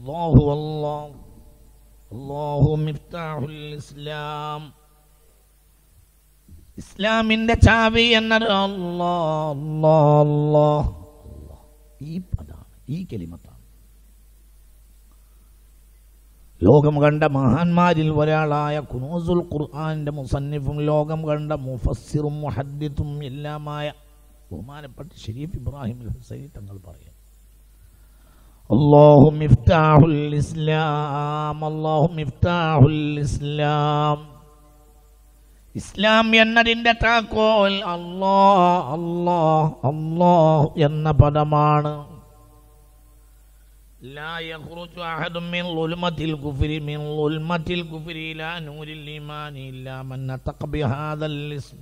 الله الله മിഫ്താഹുൽ ഇസ്ലാം. ഇസ്ലാമിന്റെ ചാവി എന്നത് അല്ലാ അല്ലാ അല്ലാ. ഈ പദാണ് ഈ കെലിമത്താണ്. ലോകം കണ്ട മഹാന്മാരിൽ ഒരാളായ കുനൂസുൽ ഖുർആാനിന്റെ മുസന്നിഫും ലോകം കണ്ട മുഫസ്സിറും മുഹദ്ദിത്തും എല്ലാമായ ബഹുമാനപ്പെട്ട ഷരീഫ് ഇബ്രാഹിം ഹുസൈൻ തങ്ങൾ പറയും അല്ലാഹു മിഫ്താഹുൽ ഇസ്ലാം അല്ലാഹു മിഫ്താഹുൽ ഇസ്ലാം ഇസ്ലാം എന്നതിൻ്റെ താക്കോൽ അല്ലാ അല്ലാ അല്ലാഹ് എന്ന പദമാണ് لا يخرج أحد من ظلمة الكفر من ظلمة الكفر إلى نور الإيمان إلا من نطق بهذا الاسم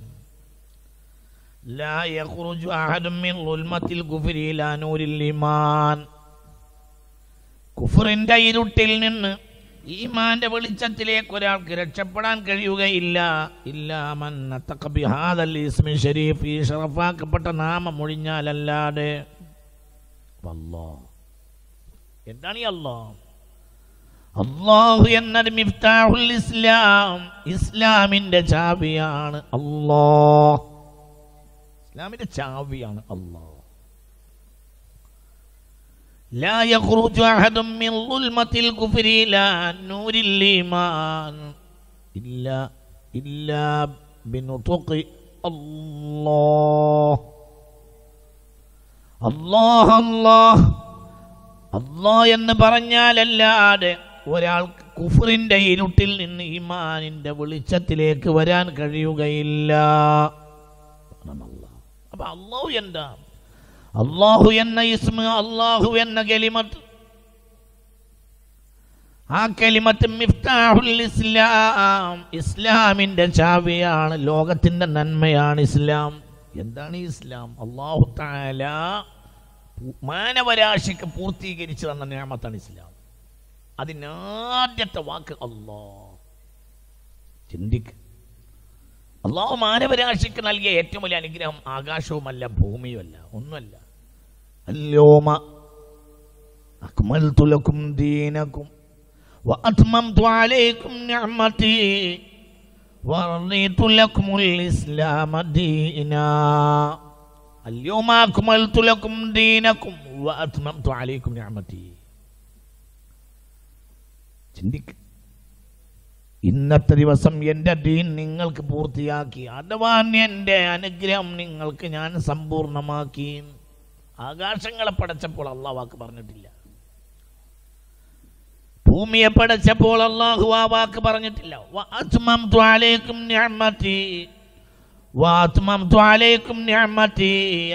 لا يخرج أحد من ظلمة الكفر إلى نور الإيمان കുഫറിന്റെ ഇരുട്ടിൽ നിന്ന് ഈമാന്റെ വെളിച്ചത്തിലേക്ക് ഒരാൾക്ക് രക്ഷപ്പെടാൻ കഴിയുകയില്ല. ഇല്ലാമൻ ഷരീഫ് ഈ ഷറഫാക്കപ്പെട്ട നാമം ഒഴിഞ്ഞാലല്ലാതെ. എന്താണ് ഈ അല്ലോ? അള്ളാഹു എന്നത് മിഫ്താഹുൽ ഇസ്ലാം. ഇസ്ലാമിന്റെ ചാവിയാണ് അള്ളാഹ് ഇസ്ലാമിന്റെ ചാവിയാണ് അള്ളാഹ് لا يخرج أحد من ظلمة الكفر إلى نور الإيمان إلا إلا بنطق الله الله الله അള്ളാ എന്ന് പറഞ്ഞാലല്ലാതെ ഒരാൾക്ക് കുഫറിന്റെ ഇരുട്ടിൽ നിന്ന് ഈമാനിന്റെ വെളിച്ചത്തിലേക്ക് വരാൻ കഴിയുകയില്ല അപ്പൊ അള്ളാഹു എന്താ അള്ളാഹു എന്ന ഇസ്മ അള്ളാഹു എന്ന കെലിമത്ത്. ആ കെലിമത്ത് മിഫ്താഹുൽ ഇസ്ലാം. ഇസ്ലാമിന്റെ ചാവിയാണ് ലോകത്തിന്റെ നന്മയാണ് ഇസ്ലാം. എന്താണ് ഈ ഇസ്ലാം? അള്ളാഹു താല മാനവരാശിക്ക് പൂർത്തീകരിച്ചു തന്ന നിയമത്താണ് ഇസ്ലാം. അതിനാദ്യത്തെ വാക്ക് അള്ളാ ചിന്തിക്ക്. അള്ളാഹു മാനവരാശിക്ക് നൽകിയ ഏറ്റവും വലിയ അനുഗ്രഹം ആകാശവുമല്ല ഭൂമിയുമല്ല ഒന്നുമല്ല അല്ലോമ അക്മൽതു ലക്കും ദീനക്കും وأتممت عليكم نعمتي ورضيت لكم الإسلام دينا اليوم أكملت لكم دينكم وأتممت عليكم نعمتي ചിന്തിക്ക് ഇന്നത്തെ ദിവസം എന്റെ ദീൻ നിങ്ങൾക്ക് പൂർത്തിയാക്കി. അഥവാ എന്റെ അനുഗ്രഹം നിങ്ങൾക്ക് ഞാൻ സമ്പൂർണമാക്കി. ആകാശങ്ങളെ പടച്ചപ്പോൾ അള്ളാഹ് പറഞ്ഞിട്ടില്ല. ഭൂമിയെ പടച്ചപ്പോൾ അള്ളാഹു ആ വാക്ക് പറഞ്ഞിട്ടില്ല.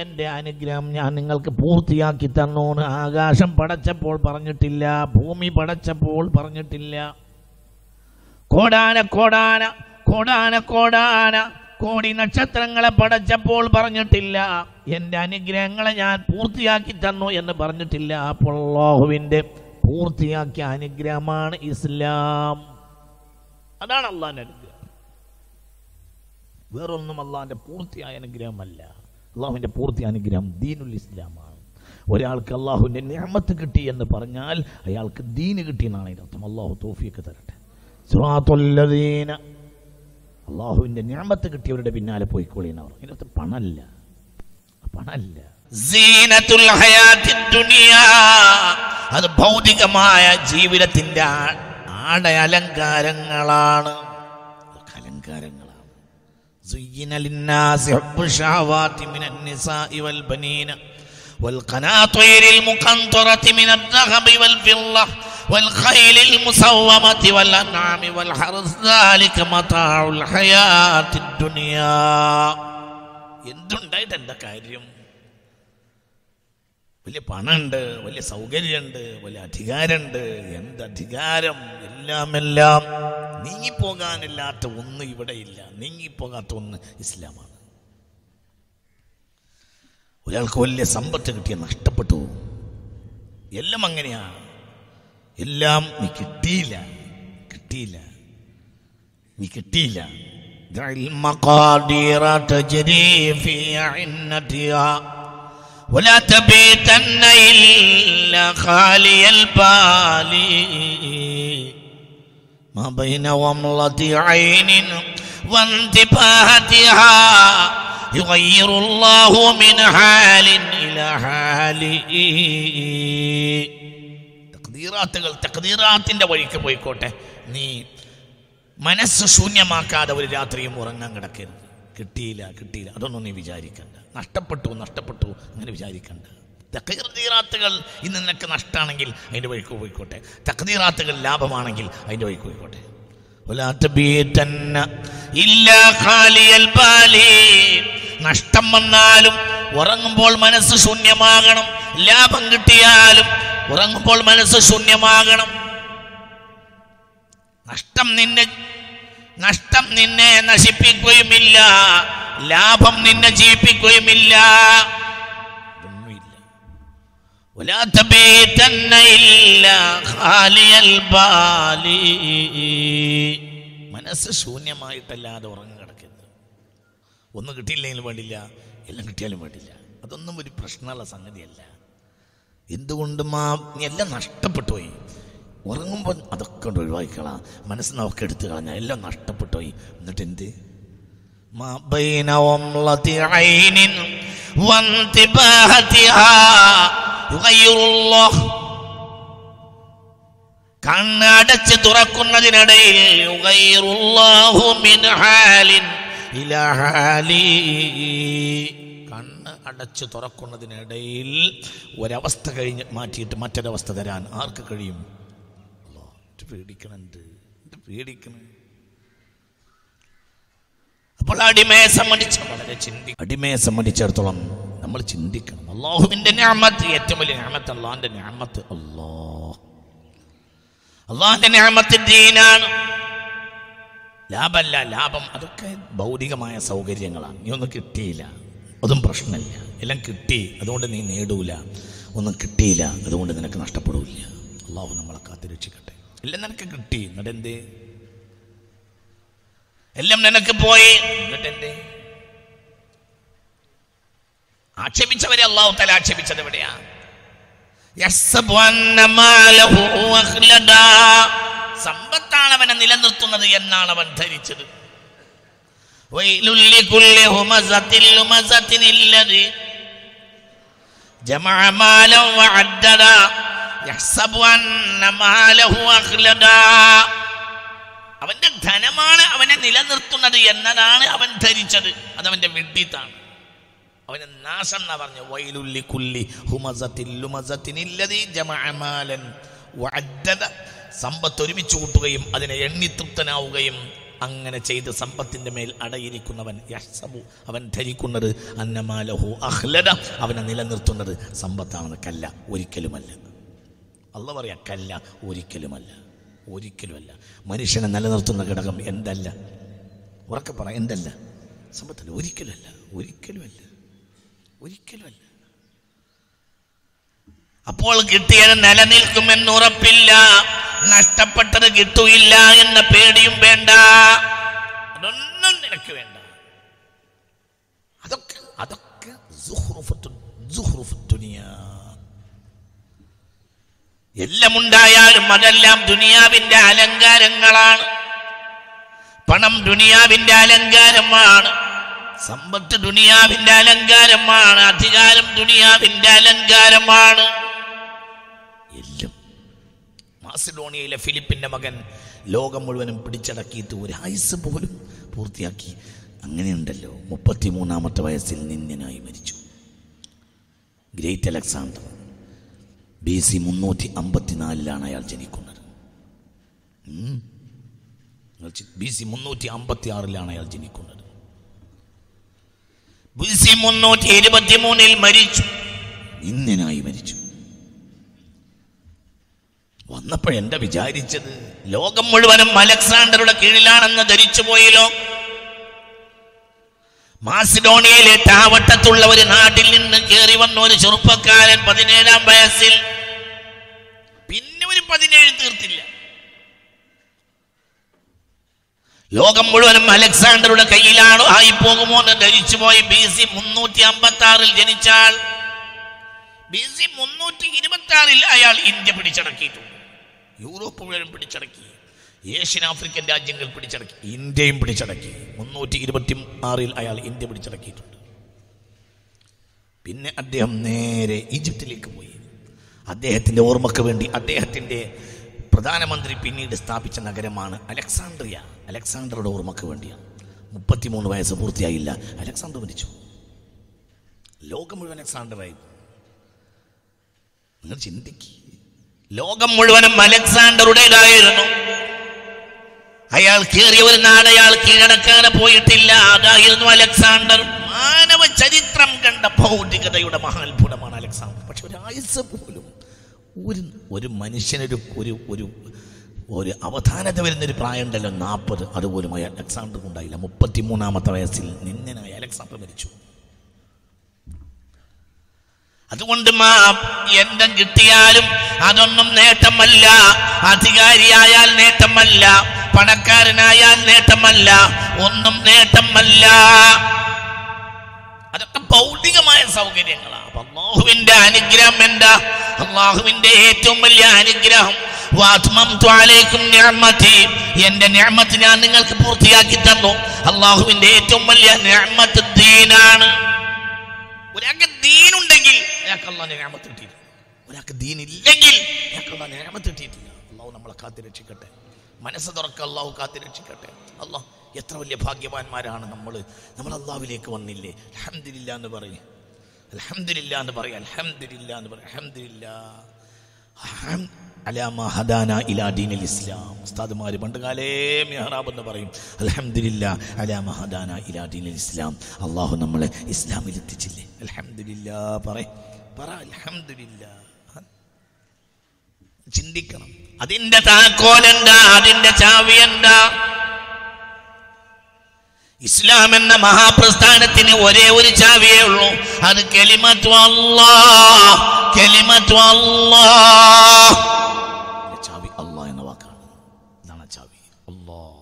എന്റെ അനുഗ്രഹം ഞാൻ നിങ്ങൾക്ക് പൂർത്തിയാക്കി തന്നോന്ന് ആകാശം പടച്ചപ്പോൾ പറഞ്ഞിട്ടില്ല. ഭൂമി പടച്ചപ്പോൾ പറഞ്ഞിട്ടില്ല. കോടാന കോടാന കോടാന കോടാന. കോടി നക്ഷത്രങ്ങളെ പടച്ചപ്പോൾ പറഞ്ഞിട്ടില്ല. എന്റെ അനുഗ്രഹങ്ങളെ ഞാൻ പൂർത്തിയാക്കി തന്നു എന്ന് പറഞ്ഞിട്ടില്ല. അപ്പോൾ അള്ളാഹുവിന്റെ പൂർത്തിയാക്കിയ അനുഗ്രഹമാണ് ഇസ്ലാം. അതാണ് അള്ളാഹിന്റെ അനുഗ്രഹം. വേറൊന്നും അള്ളാഹിന്റെ പൂർത്തിയായ അനുഗ്രഹമല്ല. അള്ളാഹുവിന്റെ പൂർത്തി അനുഗ്രഹം ദീനുൽ ഇസ്ലാമാണ്. ഒരാൾക്ക് അള്ളാഹുവിന്റെ നിയമത്ത് കിട്ടി എന്ന് പറഞ്ഞാൽ അയാൾക്ക് ദീന് കിട്ടി എന്നാണ് അതിന്റെ അർത്ഥം അള്ളാഹു തോഫിയൊക്കെ തരട്ടെ. സുറാത്തുല്ലദീന അള്ളാഹുവിൻ്റെ നിയമത്ത് കിട്ടിയവരുടെ പിന്നാലെ പോയിക്കോളി എന്ന് പറഞ്ഞു ഇതിനകത്ത് പണല്ല പണല്ല സീനത്തുൽ ഹയാത്തിൻ ദുനിയാ അത് ഭൗതികമായ ജീവിതത്തിന്റെ ആ- ആടയലങ്കാരങ്ങളാണ് അതൊക്കെ അലങ്കാരങ്ങളാണ് زين للناس حب الشهوات من النساء والبنين والقناطير المقنطرة من الذهب والفضة والخيل المسومة والأنعام والحرث ذلك متاع الحياة الدنيا എന്തുണ്ടായിട്ട് എന്താ കാര്യം വലിയ പണമുണ്ട് വലിയ സൗകര്യമുണ്ട് വലിയ അധികാരമുണ്ട് എന്ത് അധികാരം എല്ലാം എല്ലാം നീങ്ങിപ്പോകാനില്ലാത്ത ഒന്ന് ഇവിടെ ഇല്ല നീങ്ങിപ്പോകാത്ത ഒന്ന് ഇസ്ലാമാണ് ഒരാൾക്ക് വലിയ സമ്പത്ത് കിട്ടിയ നഷ്ടപ്പെട്ടു പോകും. എല്ലാം അങ്ങനെയാണ് എല്ലാം നീ കിട്ടിയില്ല കിട്ടിയില്ല നീ കിട്ടിയില്ല دع المقادير تجري في عنتها ولا تبيتن إلا خالي البال ما بين وملة عين وانتباهتها يغير الله من حال إلى حال തക്തീറാത്തുകൾ തക്തീറാത്തിന്റെ വഴിക്ക് പോയിക്കോട്ടെ. നീ മനസ്സ് ശൂന്യമാക്കാതെ ഒരു രാത്രിയും ഉറങ്ങാൻ കിടക്കരുത്. കിട്ടിയില്ല കിട്ടിയില്ല. അതൊന്നും നീ വിചാരിക്കണ്ട. നഷ്ടപ്പെട്ടു നഷ്ടപ്പെട്ടു. അങ്ങനെ വിചാരിക്കണ്ട. തക്കീറാത്തുകൾ ഇന്ന് നിനക്ക് നഷ്ടമാണെങ്കിൽ അതിന്റെ വഴിക്ക് പോയിക്കോട്ടെ. തക്കീറാത്തുകൾ ലാഭമാണെങ്കിൽ അതിന്റെ വഴിക്ക് പോയിക്കോട്ടെ. നഷ്ടം വന്നാലും ഉറങ്ങുമ്പോൾ മനസ്സ് ശൂന്യമാകണം. ലാഭം കിട്ടിയാലും ഉറങ്ങുമ്പോൾ മനസ്സ് ശൂന്യമാകണം നഷ്ടം നിന്നെ നഷ്ടം നിന്നെ നശിപ്പിക്കുകയുമില്ല ലാഭം നിന്നെ ജീവിപ്പിക്കുകയുമില്ല ഇതൊന്നുമില്ല ولا تبيتن إلا خالي البال മനസ്സ് ശൂന്യമായിട്ടല്ലാതെ ഉറങ്ങി കിടക്കരുത് ഒന്നും കിട്ടിയില്ലെങ്കിലും വേണ്ടില്ല എല്ലാം കിട്ടിയാലും വേണ്ടില്ല അതൊന്നും ഒരു പ്രശ്നമുള്ള സംഗതിയല്ല എന്തുകൊണ്ടും ആ എല്ലാം നഷ്ടപ്പെട്ടു പോയി ഉറങ്ങുമ്പോൾ അതൊക്കെ കൊണ്ട് ഒഴിവാക്കിക്കളാം. മനസ്സിൽ ഒക്കെ എടുത്തു കളഞ്ഞാൽ എല്ലാം നഷ്ടപ്പെട്ടു പോയി എന്നിട്ട് എന്ത് കണ്ണടച്ച് തുറക്കുന്നതിനിടയിൽ ഉഗൈറുല്ലാഹു മിൻ ഹാലിൻ അടച്ച് തുറക്കുന്നതിനിടയിൽ ഒരവസ്ഥ കഴിഞ്ഞ് മാറ്റിയിട്ട് മറ്റൊരവസ്ഥ തരാൻ ആർക്ക് കഴിയും? പേടിക്കണുണ്ട് പേടിക്കണം അപ്പോൾ അടിമയെ സംബന്ധിച്ച് വളരെ ചിന്തി അടിമയെ സംബന്ധിച്ചിടത്തോളം നമ്മൾ ചിന്തിക്കണം. അള്ളാഹുവിന്റെ ഞാമത്ത് ഏറ്റവും വലിയ ഞാമത്ത് അള്ളാഹിന്റെ ഞാമത്ത് അല്ലാ അള്ളാഹിന്റെ ഞാമത്ത് ദീനാണ്. ലാഭമല്ല ലാഭം. അതൊക്കെ ഭൗതികമായ സൗകര്യങ്ങളാണ്. ഇനിയൊന്നും കിട്ടിയില്ല. അതും പ്രശ്നമില്ല. എല്ലാം കിട്ടി അതുകൊണ്ട് നീ നേടൂല. ഒന്നും കിട്ടിയില്ല അതുകൊണ്ട് നിനക്ക് നഷ്ടപ്പെടില്ല. അള്ളാഹു നമ്മളെ കാത്തിരക്ഷിക്കട്ടെ എല്ലാം നിനക്ക് കിട്ടി. എന്നിട്ട് എല്ലാം നിനക്ക് പോയി. എന്നിട്ട് എന്തേ ആക്ഷേപിച്ചവരെ അള്ളാഹു തല ആക്ഷേപിച്ചത് എവിടെയാ. സമ്പത്താണ് അവനെ നിലനിർത്തുന്നത് എന്നാണ് അവൻ ധരിച്ചത്. അവന്റെ ധനമാണ് അവനെ നിലനിർത്തുന്നത് എന്നതാണ് അവൻ ധരിച്ചത്. അതവന്റെ വിഡ്ഢിത്താണ്. അവന് നാശം എന്നാ പറഞ്ഞു വൈലുല്ലി കുല്ലി ഹുമസത്തിൽ സമ്പത്ത് ഒരുമിച്ച് കൂട്ടുകയും അതിനെ എണ്ണിതൃപ്തനാവുകയും അങ്ങനെ ചെയ്ത് സമ്പത്തിന്റെ മേൽ അടയിരിക്കുന്നവൻ യഹ്സബു. അവൻ ധരിക്കുന്നത് അന്നമാലഹു അഹ്ലദ. അവനെ നിലനിർത്തുന്നത് സമ്പത്താണ് കല്ല ഒരിക്കലുമല്ല. അല്ല പറയാ കല്ല ഒരിക്കലുമല്ല. ഒരിക്കലുമല്ല. മനുഷ്യനെ നിലനിർത്തുന്ന ഘടകം എന്തല്ല? ഉറക്കെ പറ എന്തല്ല? സമ്പത്തല്ല ഒരിക്കലുമല്ല ഒരിക്കലുമല്ല. ഒരിക്കലുമല്ല. അപ്പോൾ കിട്ടിയത് നിലനിൽക്കുമെന്ന് ഉറപ്പില്ല. നഷ്ടപ്പെട്ടത് കിട്ടൂയില്ല എന്ന പേടിയും വേണ്ട. അതൊന്നും നിനക്ക് വേണ്ട. അതൊക്കെ അതൊക്കെ സുഹ്റുഫത്തു- സുഹ്റുഫു ദുനിയാ. എല്ലാം ഉണ്ടായാലും അതെല്ലാം ദുനിയാവിന്റെ അലങ്കാരങ്ങളാണ്. പണം ദുനിയാവിന്റെ അലങ്കാരമാണ്. സമ്പത്ത് ദുനിയാവിന്റെ അലങ്കാരമാണ്. അധികാരം ദുനിയാവിന്റെ അലങ്കാരമാണ്. മാസിഡോണിയയിലെ ഫിലിപ്പിന്റെ മകൻ ലോകം മുഴുവനും പിടിച്ചടക്കിയിട്ട് ഒരു ആയുസ് പോലും പൂർത്തിയാക്കി. അങ്ങനെയുണ്ടല്ലോ മുപ്പത്തിമൂന്നാമത്തെ വയസ്സിൽ നിന്ദനായി മരിച്ചു. ഗ്രേറ്റ് അലക്സാണ്ടർ ബി സി മുന്നൂറ്റി അമ്പത്തിനാലിലാണ് അയാൾ ജനിക്കുന്നത്. ബി സി മുന്നൂറ്റി അമ്പത്തി ആറിലാണ് അയാൾ ജനിക്കുന്നത്. ബി സി മുന്നൂറ്റി ഇരുപത്തി മൂന്നിൽ മരിച്ചു. നിന്ദനായി മരിച്ചു. വന്നപ്പോഴെന്താ വിചാരിച്ചത്? ലോകം മുഴുവനും അലക്സാണ്ടറുടെ കീഴിലാണെന്ന് ധരിച്ചു പോയല്ലോ. മാസിഡോണിയയിലെ താവട്ടത്തുള്ള ഒരു നാട്ടിൽ നിന്ന് കയറി വന്ന ഒരു ചെറുപ്പക്കാരൻ പതിനേഴാം വയസ്സിൽ. പിന്നെ ഒരു പതിനേഴ് തീർത്തില്ല. ലോകം മുഴുവനും അലക്സാണ്ടറുടെ കയ്യിലാണ് ആയി പോകുമോ എന്ന് ധരിച്ചു പോയി ബി സി മുന്നൂറ്റി അമ്പത്തി ആറിൽ ജനിച്ചാൽ ബി സി മുന്നൂറ്റി ഇരുപത്തി ആറിൽ അയാൾ ഇന്ത്യ പിടിച്ചടക്കിയിട്ടുണ്ട്. യൂറോപ്പ് മുഴുവൻ പിടിച്ചടക്കി. ഏഷ്യൻ ആഫ്രിക്കൻ രാജ്യങ്ങൾ പിടിച്ചടക്കി. ഇന്ത്യയും പിടിച്ചടക്കി. മുന്നൂറ്റി ഇരുപത്തി ആറിൽ അയാൾ ഇന്ത്യ പിടിച്ചടക്കിയിട്ടുണ്ട്. പിന്നെ അദ്ദേഹം നേരെ ഈജിപ്തിലേക്ക് പോയി. അദ്ദേഹത്തിന്റെ ഓർമ്മയ്ക്ക് വേണ്ടി അദ്ദേഹത്തിന്റെ പ്രധാനമന്ത്രി പിന്നീട് സ്ഥാപിച്ച നഗരമാണ് അലക്സാണ്ട്രിയ. അലക്സാണ്ടറുടെ ഓർമ്മയ്ക്ക് വേണ്ടിയാണ്. മുപ്പത്തിമൂന്ന് വയസ്സ് പൂർത്തിയായില്ല. അലക്സാണ്ടർ മരിച്ചു. ലോകം മുഴുവൻ അലക്സാണ്ടറായി. നിങ്ങൾ ചിന്തിക്കുക ലോകം മുഴുവനും അലക്സാണ്ടറുടേതായിരുന്നു. അയാൾ കയറിയ ഒരു നാട് അയാൾ കീഴടക്കാതെ പോയിട്ടില്ല. അതായിരുന്നു അലക്സാണ്ടർ. മാനവ ചരിത്രം കണ്ട ഭൗതികതയുടെ മഹാത്ഭുതമാണ് അലക്സാണ്ടർ. പക്ഷെ ഒരു ആയുസ് പോലും ഒരു ഒരു മനുഷ്യനൊരു ഒരു ഒരു ഒരു അവധാനത വരുന്നൊരു പ്രായം ഉണ്ടല്ലോ നാൽപ്പത് അതുപോലും അയാൾ അലക്സാണ്ടർ ഉണ്ടായില്ല മുപ്പത്തിമൂന്നാമത്തെ വയസ്സിൽ നിന്നനായ അലക്സാണ്ടർ മരിച്ചു. അതുകൊണ്ട് മാ എന്തും കിട്ടിയാലും അതൊന്നും നേട്ടമല്ല. അധികാരിയായാൽ നേട്ടമല്ല. പണക്കാരനായാൽ നേട്ടമല്ല. ഒന്നും നേട്ടമല്ല. അതൊക്കെ ഭൗതികമായ സൗകര്യങ്ങളാണ് അള്ളാഹുവിന്റെ അനുഗ്രഹം എന്താ? അള്ളാഹുവിന്റെ ഏറ്റവും വലിയ അനുഗ്രഹം. എന്റെ ഞാമത്ത് ഞാൻ നിങ്ങൾക്ക് പൂർത്തിയാക്കി തന്നു. അള്ളാഹുവിന്റെ ഏറ്റവും വലിയ ഞാമത്ത് ദീനാണ്. ഒരാൾക്ക് ദീനുണ്ടെങ്കിൽ അയാൾക്ക് അള്ളാഹ് നിഅമത്ത് കിട്ടിയിട്ടില്ല. ഒരാൾക്ക് ദീനില്ലെങ്കിൽ അയാൾക്ക് അള്ളാഹ് നിഅമത്ത് കിട്ടിയിട്ടില്ല. അള്ളാഹു നമ്മളെ കാത്തി രക്ഷിക്കട്ടെ. മനസ്സ് തുറക്ക അള്ളാഹു കാത്തി രക്ഷിക്കട്ടെ. അള്ളാഹ് എത്ര വലിയ ഭാഗ്യവാന്മാരാണ് നമ്മൾ നമ്മൾ അള്ളാഹുവിലേക്ക് വന്നില്ലേ? അലഹമില്ല എന്ന് പറയും. അലഹമില്ല എന്ന് പറയും. അലഹമില്ല എന്ന് പറയും. അലഹമില്ല അലാമ ഹദാന ഇലാ ദീനിൽ ഇസ്ലാം. ഉസ്താദുമാർ പണ്ട് മെഹ്റാബ് എന്ന് പറയും. അൽഹംദുലില്ല അലാമ ഹദാന ഇലാ ദീനിൽ ഇസ്ലാം. അള്ളാഹു നമ്മളെ ഇസ്ലാമിൽ എത്തിച്ചില്ലേ അലഹമില്ല പറ പറ ചിന്തിക്കണം. അതിന്റെ താക്കോലെന്താ? അതിന്റെ ചാവി എന്താ? ഇസ്ലാം എന്ന മഹാപ്രസ്ഥാനത്തിന് ഒരേ ഒരു ചാവിയേ ഉള്ളൂ. അത് കെലിമത്വ കെലിമത്വ ചാവി അള്ളാഹ് എന്ന വാക്കാണ്. ഇതാണ് ചാവി. അള്ളാഹ്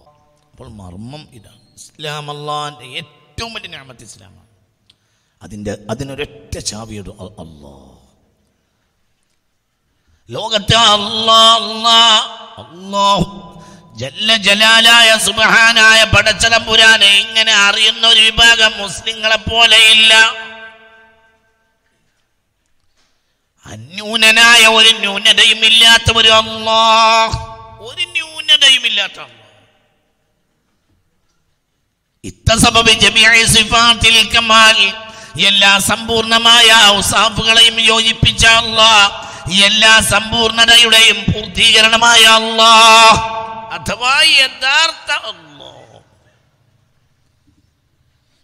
അപ്പോൾ മർമ്മം ഇതാണ്. ഇസ്ലാം അള്ളാന്റെ ഏറ്റവും വലിയ ഞാമത്ത് ഇസ്ലാമാണ്. അതിന്റെ അതിനൊരൊറ്റ ചാവിയുടെ അ- അല്ലാ ലോകത്തെ അല്ലാ അല്ലാ അല്ലാഹു ജല്ല ജലാലായ സുബഹാനായ പടച്ചതമ്പുരാനെ ഇങ്ങനെ അറിയുന്ന ഒരു വിഭാഗം മുസ്ലിങ്ങളെ പോലെ ഇല്ല. അന്യൂനനായ ഒരു ന്യൂനതയും ഇല്ലാത്ത ഒരു അല്ലാ ഒരു ന്യൂനതയും ഇല്ലാത്ത ഇത്തസബബി ജമിഅ സിഫാത്തിൽ കമാൽ എല്ലാ സമ്പൂർണമായ ഔസാഫുകളെയും യോജിപ്പിച്ച അള്ളാ എല്ലാ സമ്പൂർണതയുടെയും പൂർത്തീകരണമായ അള്ളാ അഥവാ യഥാർത്ഥ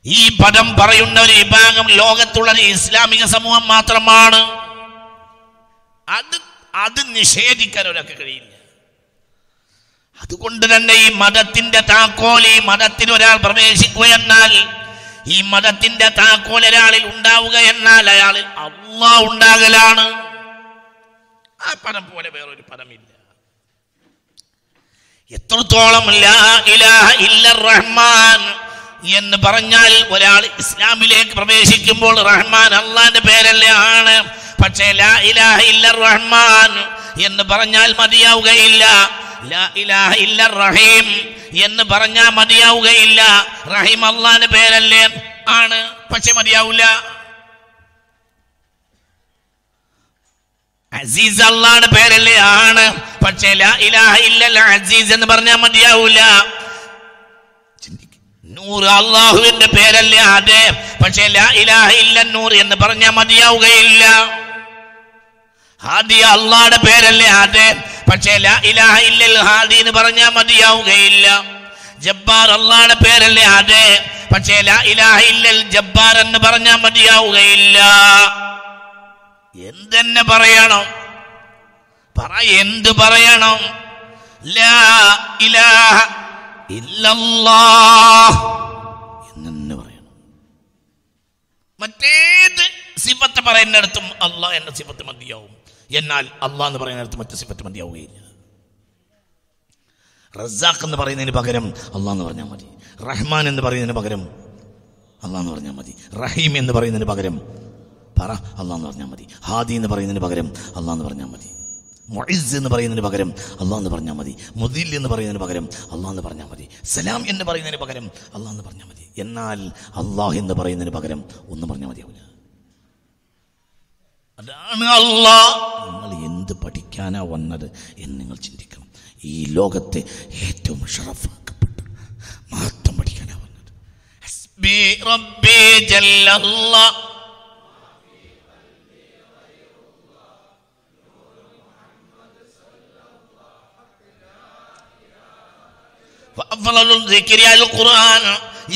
ഈ പദം പറയുന്ന ഒരു വിഭാഗം ലോകത്തുള്ള ഒരു ഇസ്ലാമിക സമൂഹം മാത്രമാണ്. അത് അത് നിഷേധിക്കാൻ ഒരാൾക്ക് കഴിയില്ല. അതുകൊണ്ട് തന്നെ ഈ മതത്തിന്റെ താക്കോൽ ഈ മതത്തിൽ ഒരാൾ പ്രവേശിക്കുക എന്നാൽ ഈ മതത്തിന്റെ താക്കോൽ ഒരാളിൽ ഉണ്ടാവുക എന്നാൽ അയാളിൽ അള്ളാ ഉണ്ടാകലാണ്. ആ പദം പോലെ വേറൊരു പദമില്ല. എത്രത്തോളം റഹ്മാൻ എന്ന് പറഞ്ഞാൽ ഒരാൾ ഇസ്ലാമിലേക്ക് പ്രവേശിക്കുമ്പോൾ റഹ്മാൻ അള്ളാന്റെ പേരല്ലേ ആണ്. പക്ഷേ ലാ ഇലാഹ ഇല്ല റഹ്മാൻ എന്ന് പറഞ്ഞാൽ മതിയാവുകയില്ല. ലാ ഇലാഹ ഇല്ല റഹീം എന്ന് പറഞ്ഞാൽ മതിയാവുകയില്ല. റഹിം അള്ളാന്റെ പേരല്ലേ? ആണ്. പക്ഷെ മതിയാവില്ല അസീസ് അള്ളാന്റെ പേരല്ലേ? ആണ്. പക്ഷേ അസീസ് എന്ന് പറഞ്ഞാൽ മതിയാവൂല. നൂറ് അള്ളാഹുവിന്റെ പേരല്ലേ അതെ? പക്ഷേ ഇല്ല നൂറ് എന്ന് പറഞ്ഞാൽ മതിയാവുകയില്ല. ഹാദിയ അള്ളാന്റെ പേരല്ലേ അതെ? പക്ഷേ ലാ ഇലാഹ ഇല്ലൽ ഹാദി എന്ന് പറഞ്ഞാൽ മതിയാവുകയില്ല. ജബ്ബാർ അള്ളാടെ പേരല്ലേ അതെ പക്ഷേ ലാ ഇലാഹ ഇല്ലൽ ജബ്ബാർ എന്ന് പറഞ്ഞാൽ മതിയാവുകയില്ല. എന്തെന്നെ പറയണം? പറ എന്ത് പറയണം? ലാ ഇലാഹ ഇല്ലല്ലാഹ് പറയണം. മറ്റേത് സിഫത്ത് പറയുന്നിടത്തും അള്ളാഹ് എന്ന സിഫത്ത് മതിയാവും. എന്നാൽ അള്ളാഹ് എന്ന് പറയുന്നിടത്ത് മറ്റു സിഫത്ത് മതിയാവുകയില്ല. റസാഖ് എന്ന് പറയുന്നതിന് പകരം അള്ളാഹ് എന്ന് പറഞ്ഞാൽ മതി. റഹ്മാൻ എന്ന് പറയുന്നതിന് പകരം അള്ളാഹ് എന്ന് പറഞ്ഞാൽ മതി. റഹീം എന്ന് പറയുന്നതിന് പകരം പറ അള്ളാന്ന് പറഞ്ഞാൽ മതി. ഹാദി എന്ന് പറയുന്നതിന് പകരം അള്ളാഹ് എന്ന് പറഞ്ഞാൽ മതി. മൊയിസ് എന്ന് പറയുന്നതിന് പകരം അള്ളാഹ് എന്ന് പറഞ്ഞാൽ മതി. മുദിൽ എന്ന് പറയുന്നതിന് പകരം അള്ളാഹ് എന്ന് പറഞ്ഞാൽ മതി. സലാം എന്ന് പറയുന്നതിന് പകരം അള്ളാഹ് എന്ന് പറഞ്ഞാൽ മതി. എന്നാൽ അള്ളാഹ് എന്ന് പറയുന്നതിന് പകരം ഒന്നും പറഞ്ഞാൽ മതിയാവില്ല. അതാണ് അല്ല നിങ്ങൾ എന്ത് പഠിക്കാനാ വന്നത് എന്ന് നിങ്ങൾ ചിന്തിക്കണം ഈ ലോകത്തെ ഏറ്റവും ഷറഫാക്കപ്പെട്ട മാത്രം പഠിക്കാനാ വന്നത്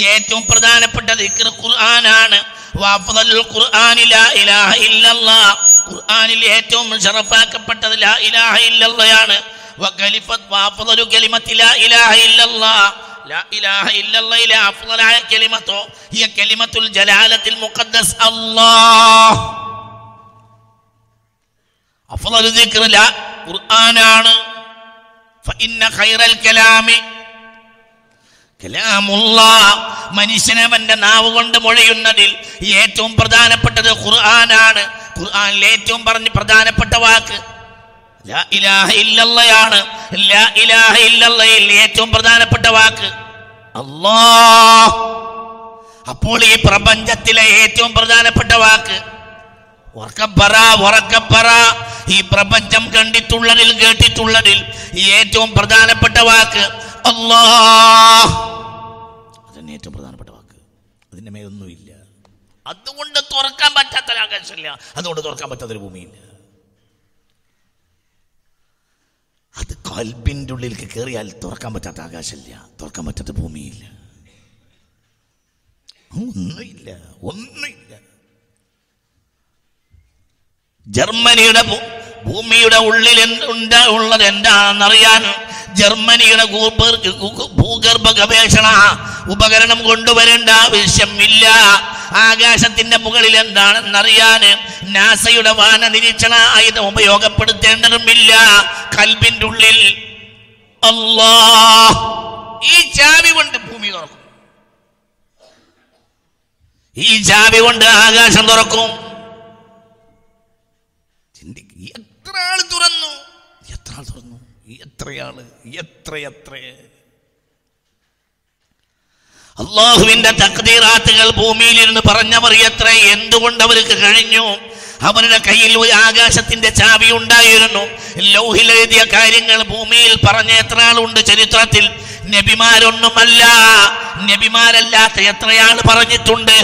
ഏറ്റവും പ്രധാനപ്പെട്ട ദിക്ർ ഖുർആനാണ് വഅഫ്ളലുൽ ഖുർആനി ലാ ഇലാഹ ഇല്ലല്ലാഹ് ഖുർആനിൽ ഏറ്റവും ഷറഫാക്കപ്പെട്ടത് ലാ ഇലാഹ ഇല്ലല്ലാഹയാണ് വഖലിഫത്ത് വഅഫ്ളലു കലിമത്തി ലാ ഇലാഹ ഇല്ലല്ലാഹ് ലാ ഇലാഹ ഇല്ലല്ലാഹിലെ അഫ്ളലായ കലിമത്തോ ഹിയ കലിമത്തുൽ ജലാലത്തിൽ മുഖദ്ദസ് അല്ലാഹ് അഫ്ളലു ദിക്ർ ലാ ഖുർആനാണ് ഫഇന്ന ഖൈറൽ കലാമി കലാമുള്ള മനുഷ്യനവന്റെ നാവ് കൊണ്ട് മൊഴിയുന്നതിൽ ഏറ്റവും പ്രധാനപ്പെട്ടത് ഖുർആനാണ്. ഖുർആനിൽ ഏറ്റവും പറഞ്ഞ് പ്രധാനപ്പെട്ട വാക്ക്. ഇല്ലല്ലയിൽ ഏറ്റവും പ്രധാനപ്പെട്ട വാക്ക്. അപ്പോൾ ഈ പ്രപഞ്ചത്തിലെ ഏറ്റവും പ്രധാനപ്പെട്ട വാക്ക്. ഉറക്കപ്പറ ഈ പ്രപഞ്ചം കണ്ടിട്ടുള്ളതിൽ കേട്ടിട്ടുള്ളതിൽ ഏറ്റവും പ്രധാനപ്പെട്ട വാക്ക്. അല്ലാഹ് അതന്നെ ഏറ്റവും പ്രധാനപ്പെട്ട വാക്ക് അതിന്റെ മേലൊന്നുമില്ല അതുകൊണ്ട് തുറക്കാൻ പറ്റാത്ത ആകാശമില്ല. അതുകൊണ്ട് തുറക്കാൻ പറ്റാത്തൊരു ഭൂമിയില്ല അത് കൽബിന്റെ ഉള്ളിലേക്ക് കയറിയാൽ തുറക്കാൻ പറ്റാത്ത ആകാശമില്ല. തുറക്കാൻ പറ്റാത്ത ഭൂമിയില്ല. ഒന്നുമില്ല ഒന്നുമില്ല. ജർമ്മനിയുടെ ഭൂമിയുടെ ഉള്ളിൽ എന്ത് ഉണ്ട് ഉള്ളത് എന്താണെന്നറിയാൻ ജർമ്മനിയുടെ ഭൂഗർഭ ഗവേഷണ ഉപകരണം കൊണ്ടുവരേണ്ട ആവശ്യമില്ല. ആകാശത്തിന്റെ മുകളിൽ എന്താണെന്നറിയാൻ നാസയുടെ വാന നിരീക്ഷണ ആയുധം ഉപയോഗപ്പെടുത്തേണ്ടതുമില്ല. കൽബിന്റെ ഉള്ളിൽ അല്ലാ ഈ ചാവി കൊണ്ട് ഭൂമി തുറക്കും. ഈ ചാവി കൊണ്ട് ആകാശം തുറക്കും. എത്ര ആൾ തുറന്നു? എത്ര ആൾ തുറന്നു? എത്രയാൾ? എത്ര എത്ര അള്ളാഹുവിന്റെ തക്തീറാത്തുകൾ ഭൂമിയിലിരുന്ന് പറഞ്ഞവർ എത്ര എന്തുകൊണ്ട് അവർക്ക് കഴിഞ്ഞു? അവരുടെ കയ്യിൽ ഒരു ആകാശത്തിന്റെ ചാവി ഉണ്ടായിരുന്നു. ലൗഹിൽ എഴുതിയ കാര്യങ്ങൾ ഭൂമിയിൽ പറഞ്ഞ എത്ര ആളുണ്ട് ചരിത്രത്തിൽ? നബിമാരൊന്നുമല്ല. നബിമാരല്ലാത്ത എത്രയാൾ പറഞ്ഞിട്ടുണ്ട്?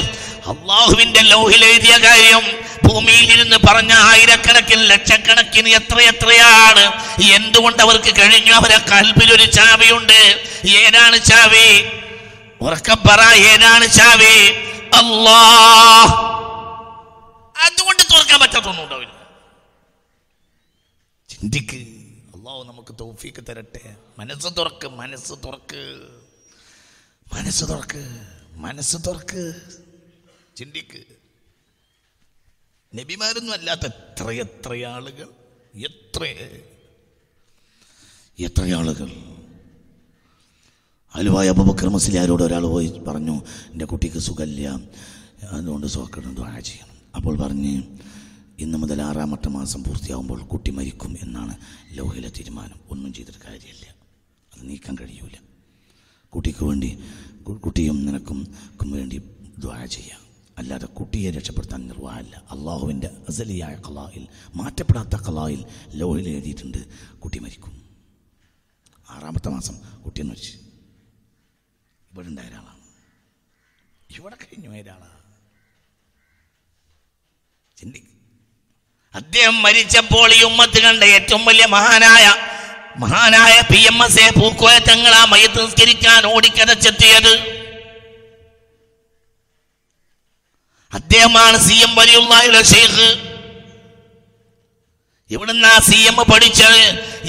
അള്ളാഹുവിന്റെ ലൗഹിൽ എഴുതിയ കാര്യം ഭൂമിയിൽ ഇരുന്ന് പറഞ്ഞ ആയിരക്കണക്കിന് ലക്ഷക്കണക്കിന് എത്ര എത്രയാണ് എന്തുകൊണ്ട് അവർക്ക് കഴിഞ്ഞു? അവരെ കൽപ്പിലൊരു ചാവിയുണ്ട്. ഏതാണ് ചാവി? ഏതാണ് ചാവി? അല്ലാ അതുകൊണ്ട് തുറക്കാൻ പറ്റാത്തൊന്നും ഉണ്ടാവില്ല. ചിന്തിക്ക്. അള്ളാഹു നമുക്ക് തോഫിക്ക് തരട്ടെ. മനസ്സ് തുറക്ക് മനസ്സ് തുറക്ക്. മനസ്സ് തുറക്ക് മനസ്സ് തുറക്ക്. ചിന്തിക്ക്. നബിമാരൊന്നും അല്ലാത്ത എത്ര എത്ര ആളുകൾ? എത്ര എത്ര ആളുകൾ അലുവായ അബുബക്കർ മുസ്ലിയാരോട് ഒരാൾ പോയി പറഞ്ഞു എന്റെ കുട്ടിക്ക് സുഖമില്ല. അതുകൊണ്ട് സോക്കടും ദ്വാര ചെയ്യണം. അപ്പോൾ പറഞ്ഞ് ഇന്ന് മുതൽ ആറാമത്തെ മാസം പൂർത്തിയാകുമ്പോൾ കുട്ടി മരിക്കും എന്നാണ് ലോഹയിലെ തീരുമാനം. ഒന്നും ചെയ്തിട്ട് കാര്യമില്ല. അത് നീക്കാൻ കഴിയൂല. കുട്ടിക്ക് വേണ്ടി കുട്ടിയും നിനക്കും വേണ്ടി ദ്വാര ചെയ്യാം. അല്ലാതെ കുട്ടിയെ രക്ഷപ്പെടുത്താൻ നിർവാഹമല്ല അള്ളാഹുവിന്റെ അസലിയായ കലായിൽ മാറ്റപ്പെടാത്ത കലായിൽ ലോഹിൽ എഴുതിയിട്ടുണ്ട് കുട്ടി മരിക്കും. ആറാമത്തെ മാസം കുട്ടിയെന്ന് മരിച്ചു. ഇവിടെ ഉണ്ടായ ഒരാളാണ്. ഇവിടെ കഴിഞ്ഞു ഒരാളാണ്. അദ്ദേഹം മരിച്ചപ്പോൾ ഈ ഉമ്മത്ത് കണ്ട ഏറ്റവും വലിയ മഹാനായ മഹാനായ P M S A Pookoya Thangal ആ മയത്ത് നിസ്കരിക്കാൻ ഓടിക്കതച്ചെത്തിയത്. അദ്ദേഹമാണ് സി എം വലിയുള്ള ഷെയ്ഖ് ഇവിടുന്ന് സി എം പഠിച്ചത്?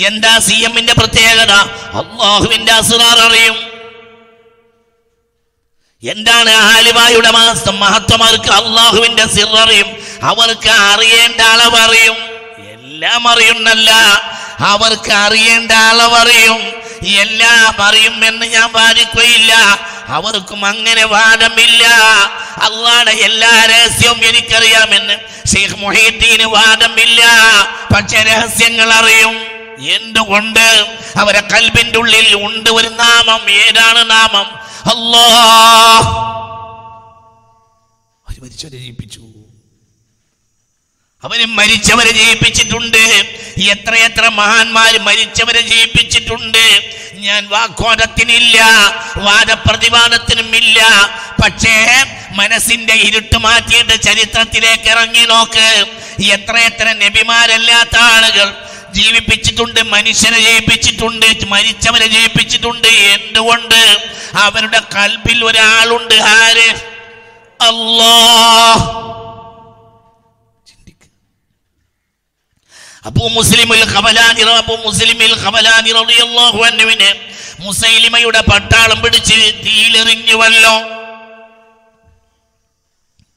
എന്താ സി എമ്മിന്റെ പ്രത്യേകത? അള്ളാഹുവിന്റെ അസുറാർ അറിയും. എന്താണ് ആലിവായുടെ മാസം? മഹത്വമാർക്ക് അള്ളാഹുവിന്റെ സിററിയും അവർക്ക് അറിയേണ്ട അളവറിയും എല്ലാം അറിയുന്നല്ല. അവർക്ക് അറിയേണ്ട അളവറിയും എല്ലാം അറിയും എന്ന് ഞാൻ വാദിക്കുകയില്ല. അവർക്കും അങ്ങനെ വാദമില്ല. അള്ളാടെ എല്ലാ രഹസ്യവും എനിക്കറിയാമെന്ന് ഷെയ്ഖ് മൊഹീദ്ദീന് വാദമില്ല. പക്ഷെ രഹസ്യങ്ങൾ അറിയും. എന്തുകൊണ്ട്? അവരെ കൽബിന്റെ ഉള്ളിൽ ഉണ്ട് ഒരു നാമം. ഏതാണ് നാമം? അല്ലാ അവർ മരിച്ചവരെ ജീവിപ്പിച്ചു അവർ മരിച്ചവരെ ജയിപ്പിച്ചിട്ടുണ്ട്. എത്രയെത്ര മഹാന്മാര് മരിച്ചവരെ ജയിപ്പിച്ചിട്ടുണ്ട്. ഞാൻ വാഗ്വാദത്തിനില്ല വാദപ്രതിവാദത്തിനും ഇല്ല പക്ഷേ മനസ്സിന്റെ ഇരുട്ട് മാറ്റിയിട്ട് ചരിത്രത്തിലേക്ക് ഇറങ്ങി നോക്ക്. എത്രയെത്ര നബിമാരല്ലാത്ത ആളുകൾ ജീവിപ്പിച്ചിട്ടുണ്ട് മനുഷ്യരെ ജയിപ്പിച്ചിട്ടുണ്ട് മരിച്ചവരെ ജയിപ്പിച്ചിട്ടുണ്ട്. എന്തുകൊണ്ട്? അവരുടെ കൽബിൽ ഒരാളുണ്ട് ആര്? അല്ലാ അബൂ മുസ്ലിമിൽ ഖബലാനി അബൂ മുസ്ലിമിൽ ഖബലാനി റളിയല്ലാഹു അൻഹുവിനെ മുസൈലിമയുടെ പട്ടാളം പിടിച്ച് തീയിലെറിഞ്ഞുവല്ലോ.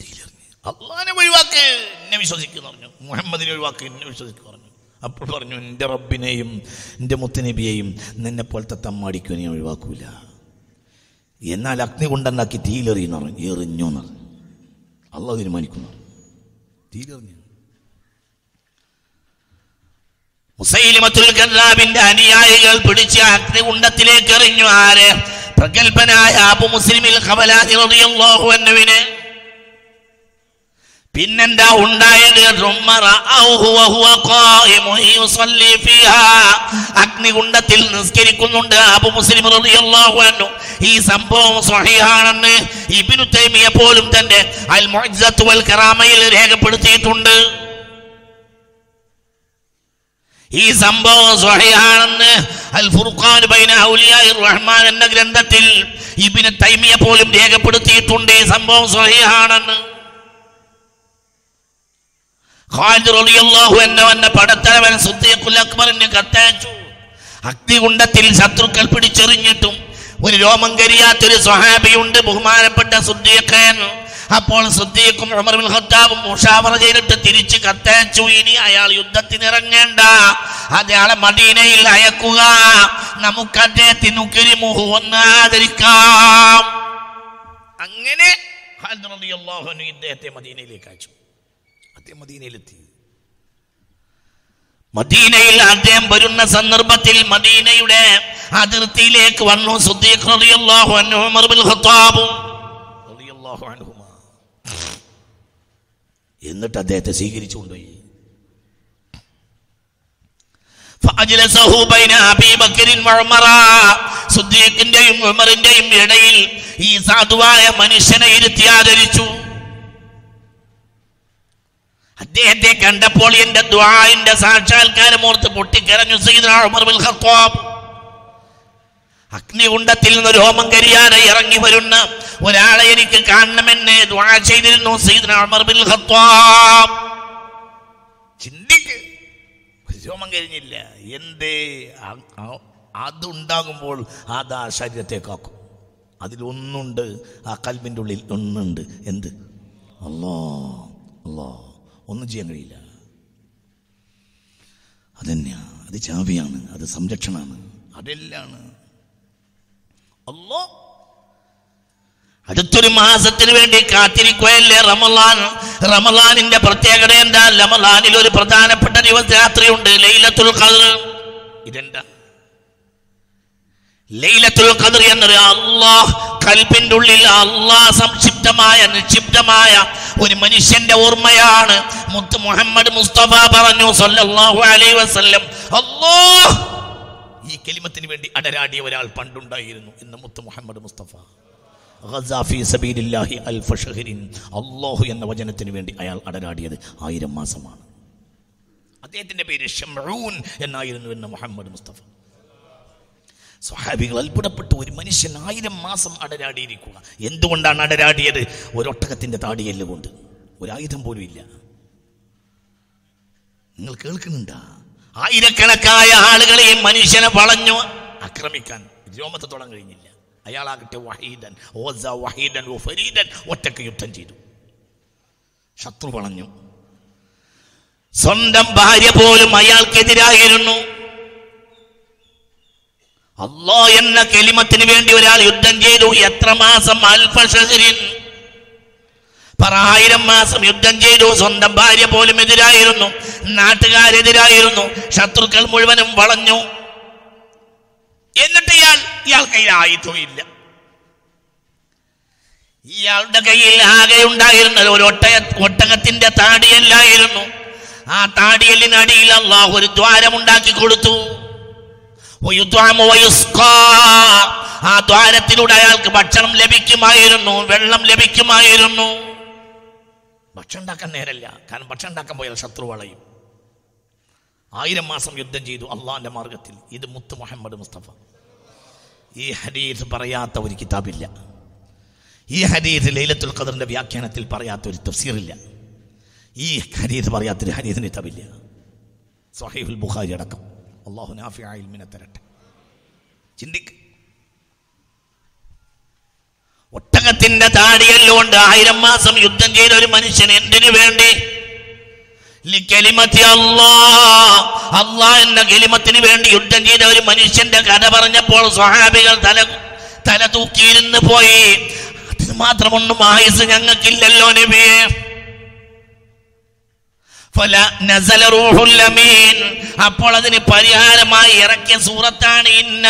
തീയിലെറിഞ്ഞു. അള്ളാനെ ഒഴിവാക്ക്. എന്നെ വിശ്വസിക്കുന്നു പറഞ്ഞു. മുഹമ്മദിനെ ഒഴിവാക്ക്. എന്നെ വിശ്വസിക്കുന്നു പറഞ്ഞു. അപ്പോൾ പറഞ്ഞു എന്റെ റബ്ബിനെയും എന്റെ മുത്തനബിയെയും നിന്നെ പോലത്തെ തമ്മാടിക്കും ഒഴിവാക്കൂല. എന്നാൽ അഗ്നി കൊണ്ടുണ്ടാക്കി തീയിലെറിയുന്ന എറിഞ്ഞു എന്ന് പറഞ്ഞു. തീരുമാനിക്കുന്നു. മുസൈലിമത്തുൽ അനുയായികൾ പിടിച്ച് അഗ്നികുണ്ടത്തിലേക്ക് എറിഞ്ഞു. ആര്? പ്രഗത്ഭനായ അബു മുസ്ലിമിൽ ഖബലാനി റളിയല്ലാഹു അൻഹുവിനെ. പിന്നെന്താ ഉണ്ടായത്? അഗ്നികുണ്ടത്തിൽ നിസ്കരിക്കുന്നുണ്ട് അബു മുസ്ലിം റളിയല്ലാഹു ഈ സംഭവം സ്വഹീഹാണെന്ന് ഇബ്നു തൈമിയ പോലും തന്റെ അൽ മുഅ്സത്ത് വൽ കറാമയിൽ രേഖപ്പെടുത്തിയിട്ടുണ്ട്. ഈ സംഭവം സ്വഹീഹാണെന്ന് അൽ ഫുർഖാൻ ബൈന ഔലിയായി റഹ്മാൻ എന്ന ഗ്രന്ഥത്തിൽ ഇബ്നു തൈമിയ പോലും രേഖപ്പെടുത്തിയിട്ടുണ്ട് ഈ സംഭവം സ്വഹീഹാണെന്ന്. ഖാലിദ് റളിയല്ലാഹു അൻഹു എന്ന പടത്തലവൻ സുദ്ദീഖുൽ അക്ബറിന് കത്തയച്ചു. അഗ്നികുണ്ടത്തിൽ ശത്രുക്കൾ പിടിച്ചെറിഞ്ഞിട്ടും ഒരു രോമം കരിയാത്തൊരു സ്വഹാബിയുണ്ട് ബഹുമാനപ്പെട്ട സുദ്ദീഖൻ. അപ്പോൾ സുദ്ദീഖും ഉമർ ബിൻ ഖത്താബും മുഷാവറ ചെയ്തിട്ട് തിരിച്ച് കത്തയച്ചു ഇനി അയാൾ യുദ്ധത്തിന് ഇറങ്ങേണ്ട അയാളെ മദീനയിൽ അയക്കുക. നമുക്ക് അദ്ദേഹത്തിന് ഉക്കരിമുഹു ഒന്ന് ആദരിക്കാം അങ്ങനെ ഇദ്ദേഹത്തെ മദീനയിലേക്ക് അയച്ചു. അദ്ദേഹം മദീനയിലെത്തി. മദീനയിൽ അദ്ദേഹം വരുന്ന സന്ദർഭത്തിൽ മദീനയുടെ അതിർത്തിയിലേക്ക് വന്നു എന്നിട്ട് അദ്ദേഹത്തെ സ്വീകരിച്ചു കൊണ്ടുപോയി. സുദ്ദീഖിന്റെയും ഉമറിന്റെയും ഇടയിൽ ഈ സാധുവായ മനുഷ്യനെ ഇരുത്തി ആദരിച്ചു. അദ്ദേഹത്തെ കണ്ടപ്പോൾ എന്റെ ദ്വാന്റെ സാക്ഷാത്കാരം ഓർത്ത് പൊട്ടിക്കരഞ്ഞു ഖത്താബ്. അഗ്നികുണ്ടത്തിൽ നിന്ന് രോമം കരിയാതെ ഇറങ്ങി വരുന്ന ഒരാളെ എനിക്ക് കാണണമെന്ന് ചെയ്തിരുന്നു ഖത്താബ്. ചിന്തിക്ക് രോമം കരിഞ്ഞില്ല. അതുണ്ടാകുമ്പോൾ അത് ശരീരത്തെ കാക്കും അതിലൊന്നുണ്ട് ആ കൽബിന്റെ ഉള്ളിൽ ഒന്നുണ്ട്. എന്ത്? അല്ലോ അല്ലോ ഒന്നും ചെയ്യാൻ കഴിയില്ല. അതന്നെയാ അത് ചാവിയാണ് അത് സംരക്ഷണമാണ്. അതെല്ലാണ് അല്ലോ അടുത്തൊരു മാസത്തിന് വേണ്ടി കാത്തിരിക്കുകയല്ലേ റമലാൻ? റമലാനിന്റെ പ്രത്യേകത എന്താ? റമലാനിൽ ഒരു പ്രധാനപ്പെട്ട ദിവസ രാത്രിയുണ്ട്. ലൈലത്തുൽ ഖദർ. ഇതെന്താ? ലൈലത്തുൽ ഖദർ എന്നൊരു അള്ളാഹ് കൽബിന്റെ ഉള്ളിൽ അള്ളാഹ് സംക്ഷിപ്തമായ നിക്ഷിപ്തമായ ഒരു മനുഷ്യന്റെ ഓർമ്മയാണ്. മുത്ത് മുഹമ്മദ് മുസ്തഫ പറഞ്ഞു അലൈഹി വസല്ലം. ഈ കെലിമത്തിന് വേണ്ടി അടരാടിയ ഒരാൾ പണ്ടുണ്ടായിരുന്നു എന്ന് മുത്ത് മുഹമ്മദ് മുസ്തഫ. അള്ളാഹു എന്ന വചനത്തിന് വേണ്ടി അയാൾ അടരാടിയത് ആയിരം മാസമാണ്. അദ്ദേഹത്തിന്റെ പേര് ഷംഊൻ എന്നായിരുന്നു എന്ന് മുഹമ്മദ് മുസ്തഫ. സ്വഹാബികൾ അത്ഭുതപ്പെട്ടു. ഒരു മനുഷ്യൻ ആയിരം മാസം അടരാടിയിരിക്കുക. എന്തുകൊണ്ടാണ് അടരാടിയത്? ഒരൊട്ടകത്തിന്റെ താടിയല്ല കൊണ്ട്. ഒരായുധം പോലും ഇല്ല. നിങ്ങൾ കേൾക്കുന്നുണ്ടാ? ആയിരക്കണക്കായ ആളുകളെ മനുഷ്യനെ വളഞ്ഞു ആക്രമിക്കാൻ. രോമത്തെ തൊടാൻ കഴിഞ്ഞില്ല. അയാളാകട്ടെ വഹീദൻ ഓസ വഹീദൻ ഓ ഫരീദൻ ഒറ്റയ്ക്ക് യുദ്ധം ചെയ്തു. ശത്രു വളഞ്ഞു. സ്വന്തം ഭാര്യ പോലും അയാൾക്കെതിരായിരുന്നു. അല്ലോ എന്ന കെലിമത്തിന് വേണ്ടി ഒരാൾ യുദ്ധം ചെയ്തു. എത്ര മാസം അൽഫഷഹരിൻ പറ ആയിരം മാസം യുദ്ധം ചെയ്തു. സ്വന്തം ഭാര്യ പോലും എതിരായിരുന്നു. നാട്ടുകാരെതിരായിരുന്നു. ശത്രുക്കൾ മുഴുവനും വളഞ്ഞു. എന്നിട്ട് ഇയാൾ ഇയാൾ കയ്യിൽ ആയുധമില്ല ഇയാളുടെ കയ്യിൽ ആകെ ഉണ്ടായിരുന്നത് ഒരു ഒട്ട ഒട്ടകത്തിന്റെ താടിയല്ലായിരുന്നു. ആ താടിയലിനടിയിൽ അള്ളാഹു ഒരു ദ്വാരമുണ്ടാക്കി കൊടുത്തു. ആ ദ്വാരത്തിലൂടെ അയാൾക്ക് ഭക്ഷണം ലഭിക്കുമായിരുന്നു വെള്ളം ലഭിക്കുമായിരുന്നു. ഭക്ഷണം ഉണ്ടാക്കാൻ നേരല്ല കാരണം ഭക്ഷണം ഉണ്ടാക്കാൻ പോയാൽ ശത്രു വളയും. ആയിരം മാസം യുദ്ധം ചെയ്തു അള്ളാന്റെ മാർഗത്തിൽ. ഇത് മുത്ത് മുഹമ്മദ് മുസ്തഫ. ഈ ഹദീസ് പറയാത്ത ഒരു കിതാബില്ല. ഈ ഹദീസ് ലൈലത്തുൽ ഖദറിന്റെ വ്യാഖ്യാനത്തിൽ പറയാത്ത ഒരു തഫ്സീറില്ല. ഈ ഹദീസ് പറയാത്തൊരു ഹരീദിന് കിതാബില്ല. സഹീഫുൽ ബുഖാരി അടക്കം. അള്ളാഹു നാഫിയായ ഇൽമിനെ തരട്ടെ. ചിന്തിക്ക്. ഒട്ടകത്തിന്റെ താടിയല്ലുകൊണ്ട് ആയിരം മാസം യുദ്ധം ചെയ്ത ഒരു മനുഷ്യൻ എന്തിനു വേണ്ടി? അള്ളാ എന്ന കെലിമത്തിന് വേണ്ടി യുദ്ധം ചെയ്ത ഒരു മനുഷ്യന്റെ കഥ പറഞ്ഞപ്പോൾ സ്വഹാബികൾ തല തല തൂക്കിയിരുന്ന് പോയി. അതിന് മാത്രമൊന്നും ആയുസ് ഞങ്ങൾക്കില്ലല്ലോ നബിയെ. അപ്പോൾ അതിന് പരിഹാരമായി ഇറക്കിയ സൂറത്താണ് ഇന്ന.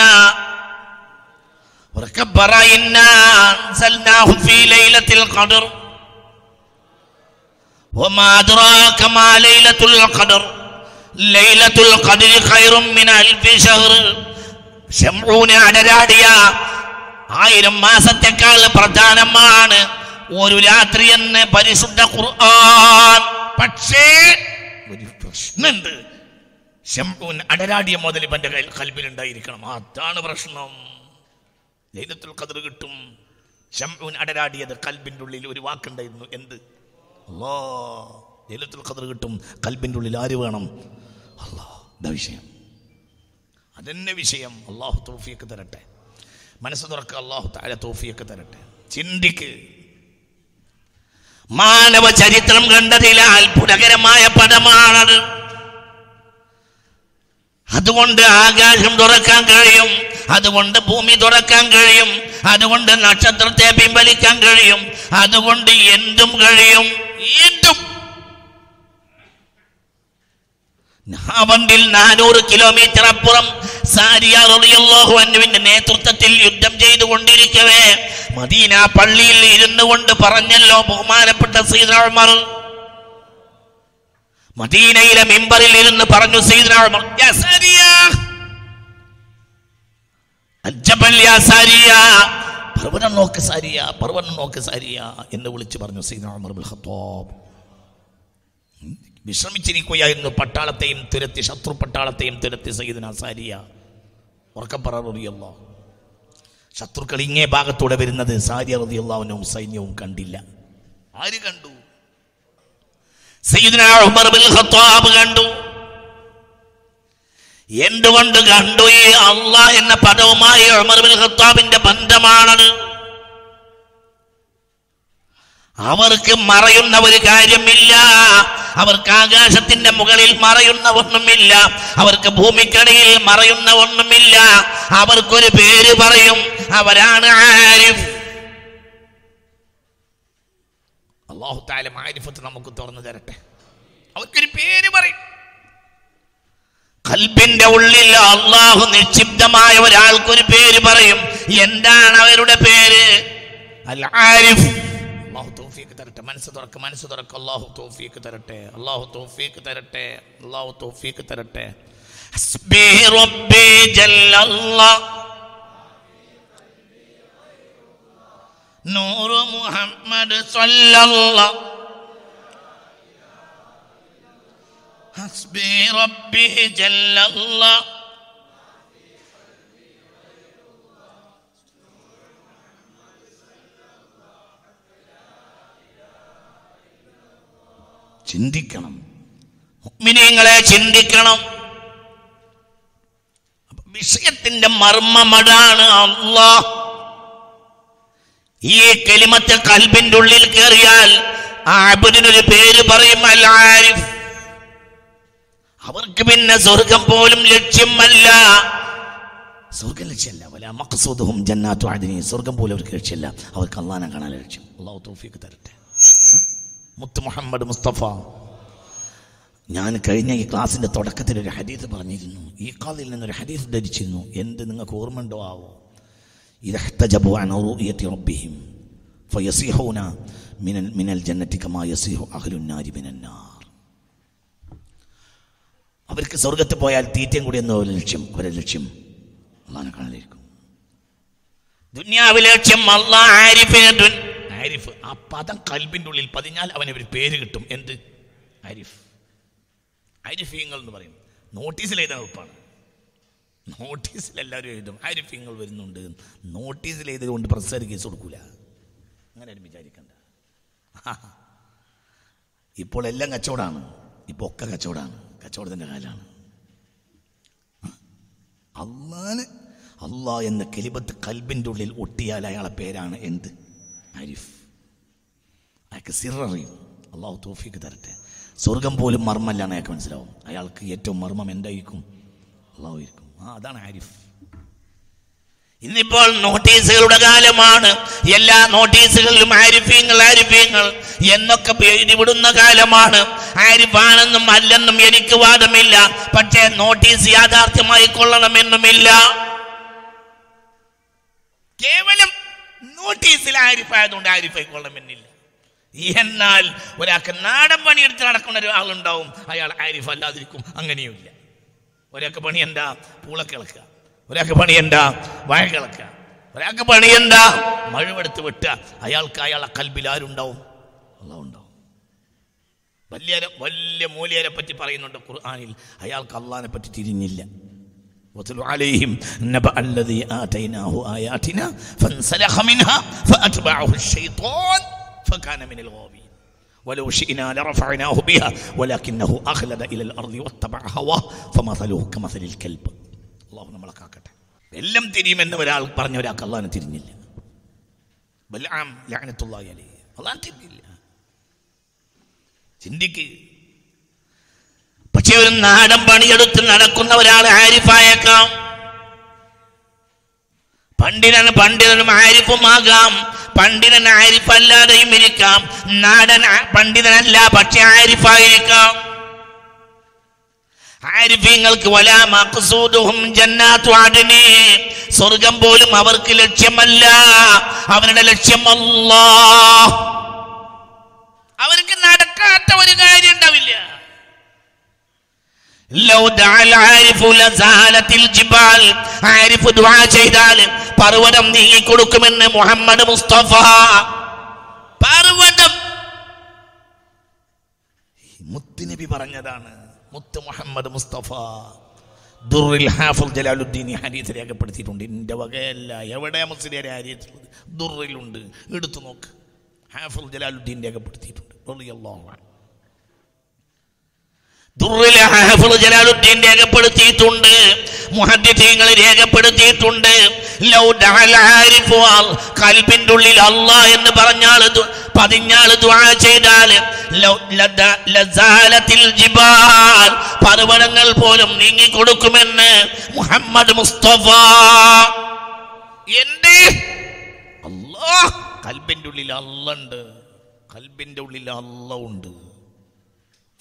അടരാടിയ ആയിരം മാസത്തെക്കാൾ പ്രധാനമാണ്. ഒരു രാത്രി എന്ന് പരിശുദ്ധ ഖുർആൻ. പക്ഷേ ഒരു പ്രശ്നമുണ്ട് അടരാടിയ മുതൽ ഇവന്റെ കയ്യിൽ കൽബിലുണ്ടായിരിക്കണം. അതാണ് പ്രശ്നം. ലൈലത്തുൽ കതിർ കിട്ടും. ശംഭുൻ അടരാടിയത് കൽബിന്റെ ഉള്ളിൽ ഒരു വാക്കുണ്ടായിരുന്നു. എന്ത്? അല്ലോ ലൈലത്തുൽ കതിർ കിട്ടും. കൽബിന്റെ ഉള്ളിൽ ആര് വേണം? അല്ലോ ഇതാ വിഷയം. അതെന്നെ വിഷയം. അള്ളാഹു തോഫിയൊക്കെ തരട്ടെ. മനസ്സ് തുറക്കുക അള്ളാഹു താഴെ തോഫിയൊക്കെ തരട്ടെ. ചിന്തിക്ക്. മാനവ ചരിത്രം കണ്ടതിലെ അത്ഭുതകരമായ പദമാണത്. അതുകൊണ്ട് ആകാശം തുറക്കാൻ കഴിയും അതുകൊണ്ട് ഭൂമി തുറക്കാൻ കഴിയും അതുകൊണ്ട് നക്ഷത്രത്തെ പിൻവലിക്കാൻ കഴിയും അതുകൊണ്ട് എന്തും കഴിയും. എന്തും നാവണ്ടിൽ നാനൂറ് കിലോമീറ്റർ അപ്പുറം സാരിയ റളിയല്ലാഹു അൻഹുവിന്റെ നേതൃത്വത്തിൽ യുദ്ധം ചെയ്തുകൊണ്ടിരിക്കവേ. മദീന പള്ളിയിൽ ഇരുന്നു കൊണ്ട് പറഞ്ഞല്ലോ ബഹുമാനപ്പെട്ട സീദന ഉമർ. മദീനയിലെ മിമ്പറിൽ ഇരുന്ന് പറഞ്ഞു സീദന ഉമർ "യാ സാരിയ അജ്ജബൽ യാ സാരിയ പർവതം നോക്ക് സാരിയ പർവതം നോക്ക് സാരിയ എന്ന് വിളിച്ചു പറഞ്ഞു ഖത്താബ്. വിശ്രമിച്ചിരിക്കുകയായിരുന്നു പട്ടാളത്തെയും തുരത്തി ശത്രു പട്ടാളത്തെയും തുരത്തി സയ്യിദ്ന സാരിയ ഉറക്കം പററിയല്ലോ ശത്രുക്കൾ ഇങ്ങേ ഭാഗത്തൂടെ വരുന്നത് സാരിയ റളിയല്ലാഹുവിനും സൈന്യവും കണ്ടില്ല. ആര് കണ്ടു? ഉമർ ബിൻ ഖത്താബ് കണ്ടു. എന്തുകൊണ്ട് കണ്ടു? ഈ അള്ള എന്ന പദവുമായി ഉമർ ബിൻ ഖത്താബിന്റെ ബന്ധമാണത്. അവർക്ക് മറയുന്ന ഒരു കാര്യമില്ല. അവർക്ക് ആകാശത്തിന്റെ മുകളിൽ മറയുന്ന ഒന്നുമില്ല. അവർക്ക് ഭൂമിക്കടിയിൽ മറയുന്ന ഒന്നുമില്ല. അവർക്കൊരു പേര് പറയും. അവരാണ് ആരിഫ്. ആരിഫത്ത് നമുക്ക് തുറന്നു തരട്ടെ. അവർക്കൊരു പേര് പറയും. കൽബിന്റെ ഉള്ളിൽ അള്ളാഹു നിക്ഷിപ്തമായ ഒരാൾക്കൊരു പേര് പറയും. എന്താണ് അവരുടെ പേര്? അൽ ആരിഫ്. അള്ളാഹു തൗഫീക്ക് തരട്ടെ. മനസ്സ് തുറക്ക് മനസ്സ് തുറക്ക്. അള്ളാഹു തൗഫീക്ക് തരട്ടെ. അള്ളാഹു തൗഫീക്ക് തരട്ടെ. അള്ളാഹു തൗഫീക്ക് തരട്ടെ. ഹസ്ബി റബ്ബി ജല്ലല്ലാഹ് നൂറ് മുഹമ്മദ് സല്ലല്ലാഹ് ഹസ്ബി റബ്ബി ജല്ലല്ലാഹ് ചിന്തിക്കണം. മുഅ്മിനീങ്ങളെ ചിന്തിക്കണം. വിഷയത്തിന്റെ മർമ്മമടാണ് അള്ളാഹ് ഈ കെലിമത്തെ കൽബിന്റെ ഉള്ളിൽ കയറിയാൽ ആബുദിനൊരു പേര് പറയും അൽ ആരിഫ് അവർക്ക് പിന്നെ സ്വർഗം പോലും ലക്ഷ്യമല്ല. സ്വർഗം ലക്ഷ്യമല്ല. വല മക്സൂദും ജന്നാത്തു ആദിനി സ്വർഗം പോലും അവർക്ക് ലക്ഷ്യമല്ല. അവർക്ക് അള്ളാനെ കാണാൻ ലക്ഷ്യം. അള്ളാഹു തൗഫീഖ് തരട്ടെ. മുത്ത് മുഹമ്മദ് മുസ്തഫ. ഞാൻ കഴിഞ്ഞ ഈ ക്ലാസ്സിന്റെ തുടക്കത്തിൽ ഒരു ഹദീസ് പറഞ്ഞിരുന്നു. ഈ കാലിൽ നിന്നൊരു ഹദീസ് ധരിച്ചിരുന്നു എന്ത് നിങ്ങൾക്ക് ഓർമ്മയുണ്ടോ ആവോ? ഇതഹ്തജബു അൻ റൂയത്തി റബ്ബിഹിം ഫയസിഹൂന മിനൽ മിനൽ അവർക്ക് സ്വർഗത്ത് പോയാൽ തീറ്റയും കൂടി എന്നോ ഒരു ലക്ഷ്യം ഒരു ലക്ഷ്യം അള്ളാനെ കാണാനായിരിക്കും ദുന്യാവിലെ ലക്ഷ്യം അള്ളാഹ് ആരിഫിനെ ദുൻ- ആരിഫ് ആ പദം കൽബിന്റെ ഉള്ളിൽ പതിഞ്ഞാൽ അവന് ഒരു പേര് കിട്ടും. എന്ത്? ആരിഫ് ആരിഫീങ്ങൾ എന്ന് പറയും. നോട്ടീസിൽ എഴുതാൻ ഉറപ്പാണ്. നോട്ടീസിൽ എല്ലാവരും എഴുതും. ആരിഫീങ്ങൾ വരുന്നുണ്ട്. നോട്ടീസിൽ എഴുതിയതുകൊണ്ട് പ്രസ്സാർ കേസ് കൊടുക്കൂല. അങ്ങനെ ആരും വിചാരിക്കണ്ട. ഇപ്പോൾ എല്ലാം കച്ചവടമാണ്. ഇപ്പോൾ ഒക്കെ കച്ചവടമാണ്. കച്ചവടത്തിന്റെ കാലമാണ് അള്ളാന് അള്ളാ എന്ന കെലിബത്ത് കൽബിന്റെ ഉള്ളിൽ ഒട്ടിയാൽ അയാളെ പേരാണ് എന്ത്? ആരിഫ് അയാൾക്ക് സിററിയും. അള്ളാഹു തോഫിക്ക് തരട്ടെ. സ്വർഗം പോലും മർമ്മല്ലാണ് അയാൾക്ക് മനസ്സിലാവും. അയാൾക്ക് ഏറ്റവും മർമ്മം എന്തായിരിക്കും? അള്ളാഹു ആ അതാണ് ആരിഫ് ഇന്നിപ്പോൾ നോട്ടീസുകളുടെ കാലമാണ്. എല്ലാ നോട്ടീസുകളിലും ആരിഫീങ്ങൾ ആരിഫീങ്ങൾ എന്നൊക്കെ എഴുതി വിടുന്ന കാലമാണ്. ആരിഫാണെന്നും അല്ലെന്നും എനിക്ക് വാദമില്ല. പക്ഷേ നോട്ടീസ് യാഥാർത്ഥ്യമായി കൊള്ളണമെന്നുമില്ല. കേവലം നോട്ടീസിൽ ആരിഫായതുകൊണ്ട് ആരിഫായി കൊള്ളമെന്നില്ല എന്നാൽ ഒരാൾക്ക് നാടൻ പണിയെടുത്ത് നടക്കുന്ന ഒരാളുണ്ടാവും അയാൾ ആരിഫ് അല്ലാതിരിക്കും അങ്ങനെയുമില്ല. ഒരാൾക്ക് പണി എന്താ? പൂളൊക്കെ ഇളക്കുക. ഒരാൾക്ക് പണി എന്താ? വാഴ കിളക്കുക ഒരാൾക്ക് പണി എന്താ? മഴവെടുത്ത് വിട്ടുക. അയാൾക്ക് അയാളെ കൽബിൽ ആരുണ്ടാവും? അള്ളാഹുണ്ടാവും വലിയ വലിയ മൂല്യരെ പറ്റി പറയുന്നുണ്ട് ഖുർആാനിൽ. അയാൾക്ക് അള്ളഹാനെ പറ്റി തിരിഞ്ഞില്ല. واتل عليهم نبأ الذي آتيناه آياتنا فانسلخ منها فأتبعه الشيطان فكان من الغاوين ولو شئنا لرفعناه بها ولكنه أخلد إلى الأرض واتبع هواه فمثله كمثل الكلب الله നമ്മളെ കാക്കട്ടെ എല്ലാം തിരിയുമെന്ന് ഒരാൾ പറഞ്ഞ ഒരാൾക്ക് അള്ളാഹിനെ തിരിഞ്ഞില്ല ബൽആം ലഅനത്തുള്ളാഹി അലൈഹി അള്ളാഹിനെ തിരിഞ്ഞില്ല ചിന്തിക്ക് പക്ഷെ ഒരു നാടൻ പണിയെടുത്ത് നടക്കുന്ന ഒരാൾ ആരിഫായേക്കാം. പണ്ഡിതൻ പണ്ഡിതനും ആരിഫുമാകാം. പണ്ഡിതൻ ആരിഫല്ലാതെയും ഇരിക്കാം. നാടൻ പണ്ഡിതനല്ല പക്ഷെ ആരിഫായിരിക്കാം ആരിഫീങ്ങൾക്ക് വലാ മഖ്സൂദുഹും സ്വർഗം പോലും അവർക്ക് ലക്ഷ്യമല്ല. അവരുടെ ലക്ഷ്യം അല്ലാഹ്. അവർക്ക് നടക്കാത്ത ഒരു കാര്യം ഉണ്ടാവില്ല ലൗ ദഅൽ ആരിഫു ലസാലത്തിൽ ജിബാൽ ആരിഫ് ദുആ ചെയ്താൽ പർവതം നീങ്ങി കൊടുക്കുമെന്ന് മുഹമ്മദ് മുസ്തഫ. പർവതം. മുത്തുനബി പറഞ്ഞതാണ് മുത്ത് മുഹമ്മദ് മുസ്തഫ. ദുറിൽ ഹാഫുൽ ജലാലുദ്ദീൻ ഈ ഹരീസ് രേഖപ്പെടുത്തിയിട്ടുണ്ട്. എന്റെ വകയല്ല എവിടെ മുസ്ലിയാരെ ഹരീസുള്ളത് ദുറിലുണ്ട് എടുത്തു നോക്ക്. ഹാഫുൽ ജലാലുദ്ദീൻ രേഖപ്പെടുത്തിയിട്ടുണ്ട്. റളിയല്ലാഹു അൻഹു. ജലാലുദ്ദീൻ രേഖപ്പെടുത്തിയിട്ടുണ്ട്. മുഹദ്ദിങ്ങൾ രേഖപ്പെടുത്തിയിട്ടുണ്ട്. കൽബിന്റെ ഉള്ളിൽ അല്ലാ എന്ന് പറഞ്ഞാൽ പതിഞ്ഞാൾ ദുആ ചെയ്താൽ പർവതങ്ങൾ പോലും നീങ്ങി കൊടുക്കുമെന്ന് മുഹമ്മദ് മുസ്തഫ. എന്റെ അല്ലാഹ് കൽബിന്റെ ഉള്ളിൽ അല്ലുണ്ട് കൽബിന്റെ ഉള്ളിൽ അല്ല ഉണ്ട്.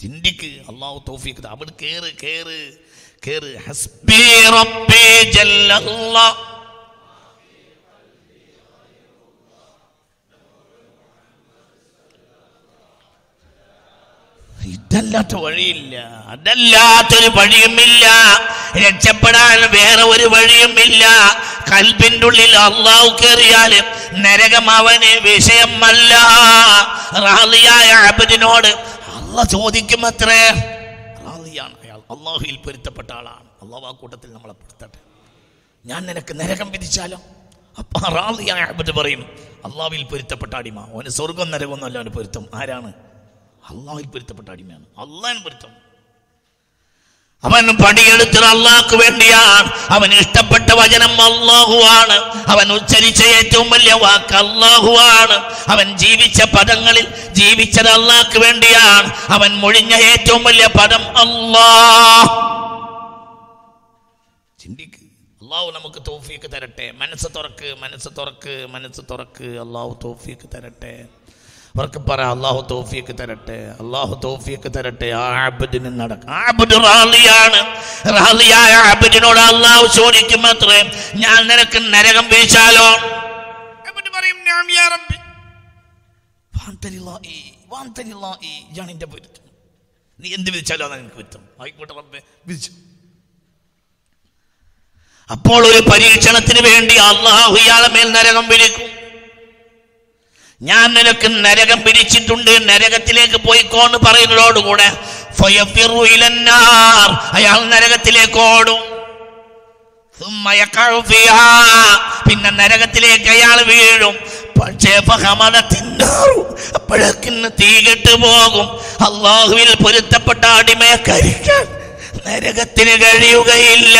ചിന്തിക്ക്. അള്ളാഹു തൗഫീഖ്. അവിടെ കേറ് കേറ് കേറ്. ഹസ്ബി ഇതല്ലാത്ത വഴിയില്ല. അതല്ലാത്തൊരു വഴിയുമില്ല. രക്ഷപ്പെടാൻ വേറെ ഒരു വഴിയുമില്ല. കൽബിന്റെ ഉള്ളിൽ അള്ളാഹു കയറിയാൽ നരകം അവന് വിഷയമല്ല. റാലിയായ അബദിനോട് അല്ല ചോദിക്കും അത്രേ റാളിയാണ് അയാൾ. അള്ളാഹുയിൽ പൊരുത്തപ്പെട്ട ആളാണ്. അള്ളാഹു ആ കൂട്ടത്തിൽ നമ്മളെ പെടുത്തട്ടെ ഞാൻ നിനക്ക് നരകം വിധിച്ചാലോ? അപ്പൊ റാളിയായ അബദ് പറയും അള്ളാഹുവിൽ പൊരുത്തപ്പെട്ട അടിമ. അവന് സ്വർഗം നരകമൊന്നും അല്ല അവന് പൊരുത്തം. ആരാണ്? അള്ളാഹുവിൽ പൊരുത്തപ്പെട്ട അടിമയാണ്. അള്ളാൻ പൊരുത്തം. അവൻ പണിയെടുത്തത് അള്ളാഹ്ക്ക് വേണ്ടിയാണ്. അവൻ ഇഷ്ടപ്പെട്ട വചനം അള്ളാഹുവാണ്. അവൻ ഉച്ചരിച്ച ഏറ്റവും വലിയ വാക്ക് അള്ളാഹുവാണ്. അവൻ ജീവിച്ച പദങ്ങളിൽ ജീവിച്ചത് അള്ളാഹ്ക്ക് വേണ്ടിയാണ്. അവൻ മൊഴിഞ്ഞ ഏറ്റവും വലിയ പദം അള്ളാഹ്. ചിന്തിക്ക്. അള്ളാഹു നമുക്ക് തോഫിയൊക്കെ തരട്ടെ. മനസ്സ് തുറക്ക് മനസ്സ് തുറക്ക് മനസ്സ് തുറക്ക്. അള്ളാഹു തോഫിയൊക്കെ തരട്ടെ. അവർക്ക് പറ അള്ളാഹു തോഫിയൊക്കെ തരട്ടെ അള്ളാഹു തോഫിയൊക്കെ തരട്ടെ ആ നടക്കും ആബിദ് അള്ളാഹു ചോദിക്കും അത്രേ ഞാൻ നിനക്ക് നരകം വീശാലോ? പറയും "നാം യാ റബ്ബി." വാന്തലില്ലാഹി, വാന്തലില്ലാഹി. ഇതാണ് എന്റെ പൊരുത്തം. നീ എന്ത് വിധിച്ചാലോ അതാണ് എനിക്ക് പൊരുത്തം. ആയിക്കോട്ടെ അപ്പോൾ ഒരു പരീക്ഷണത്തിന് വേണ്ടി അള്ളാഹു ഇയാളെ മേൽ നരകം വിളിക്കും. ഞാൻ നിനക്ക് നരകം പിരിച്ചിട്ടുണ്ട്. നരകത്തിലേക്ക് പോയിക്കോന്ന് പറയുന്നതോടുകൂടെ അയാൾ നരകത്തിലേക്ക് ഓടും. പിന്നെ നരകത്തിലേക്ക് അയാൾ വീഴും. പക്ഷേ അപ്പോഴേക്കിന്ന് തീകെട്ട് പോകും. അള്ളാഹുവിൽ പൊരുത്തപ്പെട്ട അടിമയെ കരിക്കാൻ നരകത്തിന് കഴിയുകയില്ല.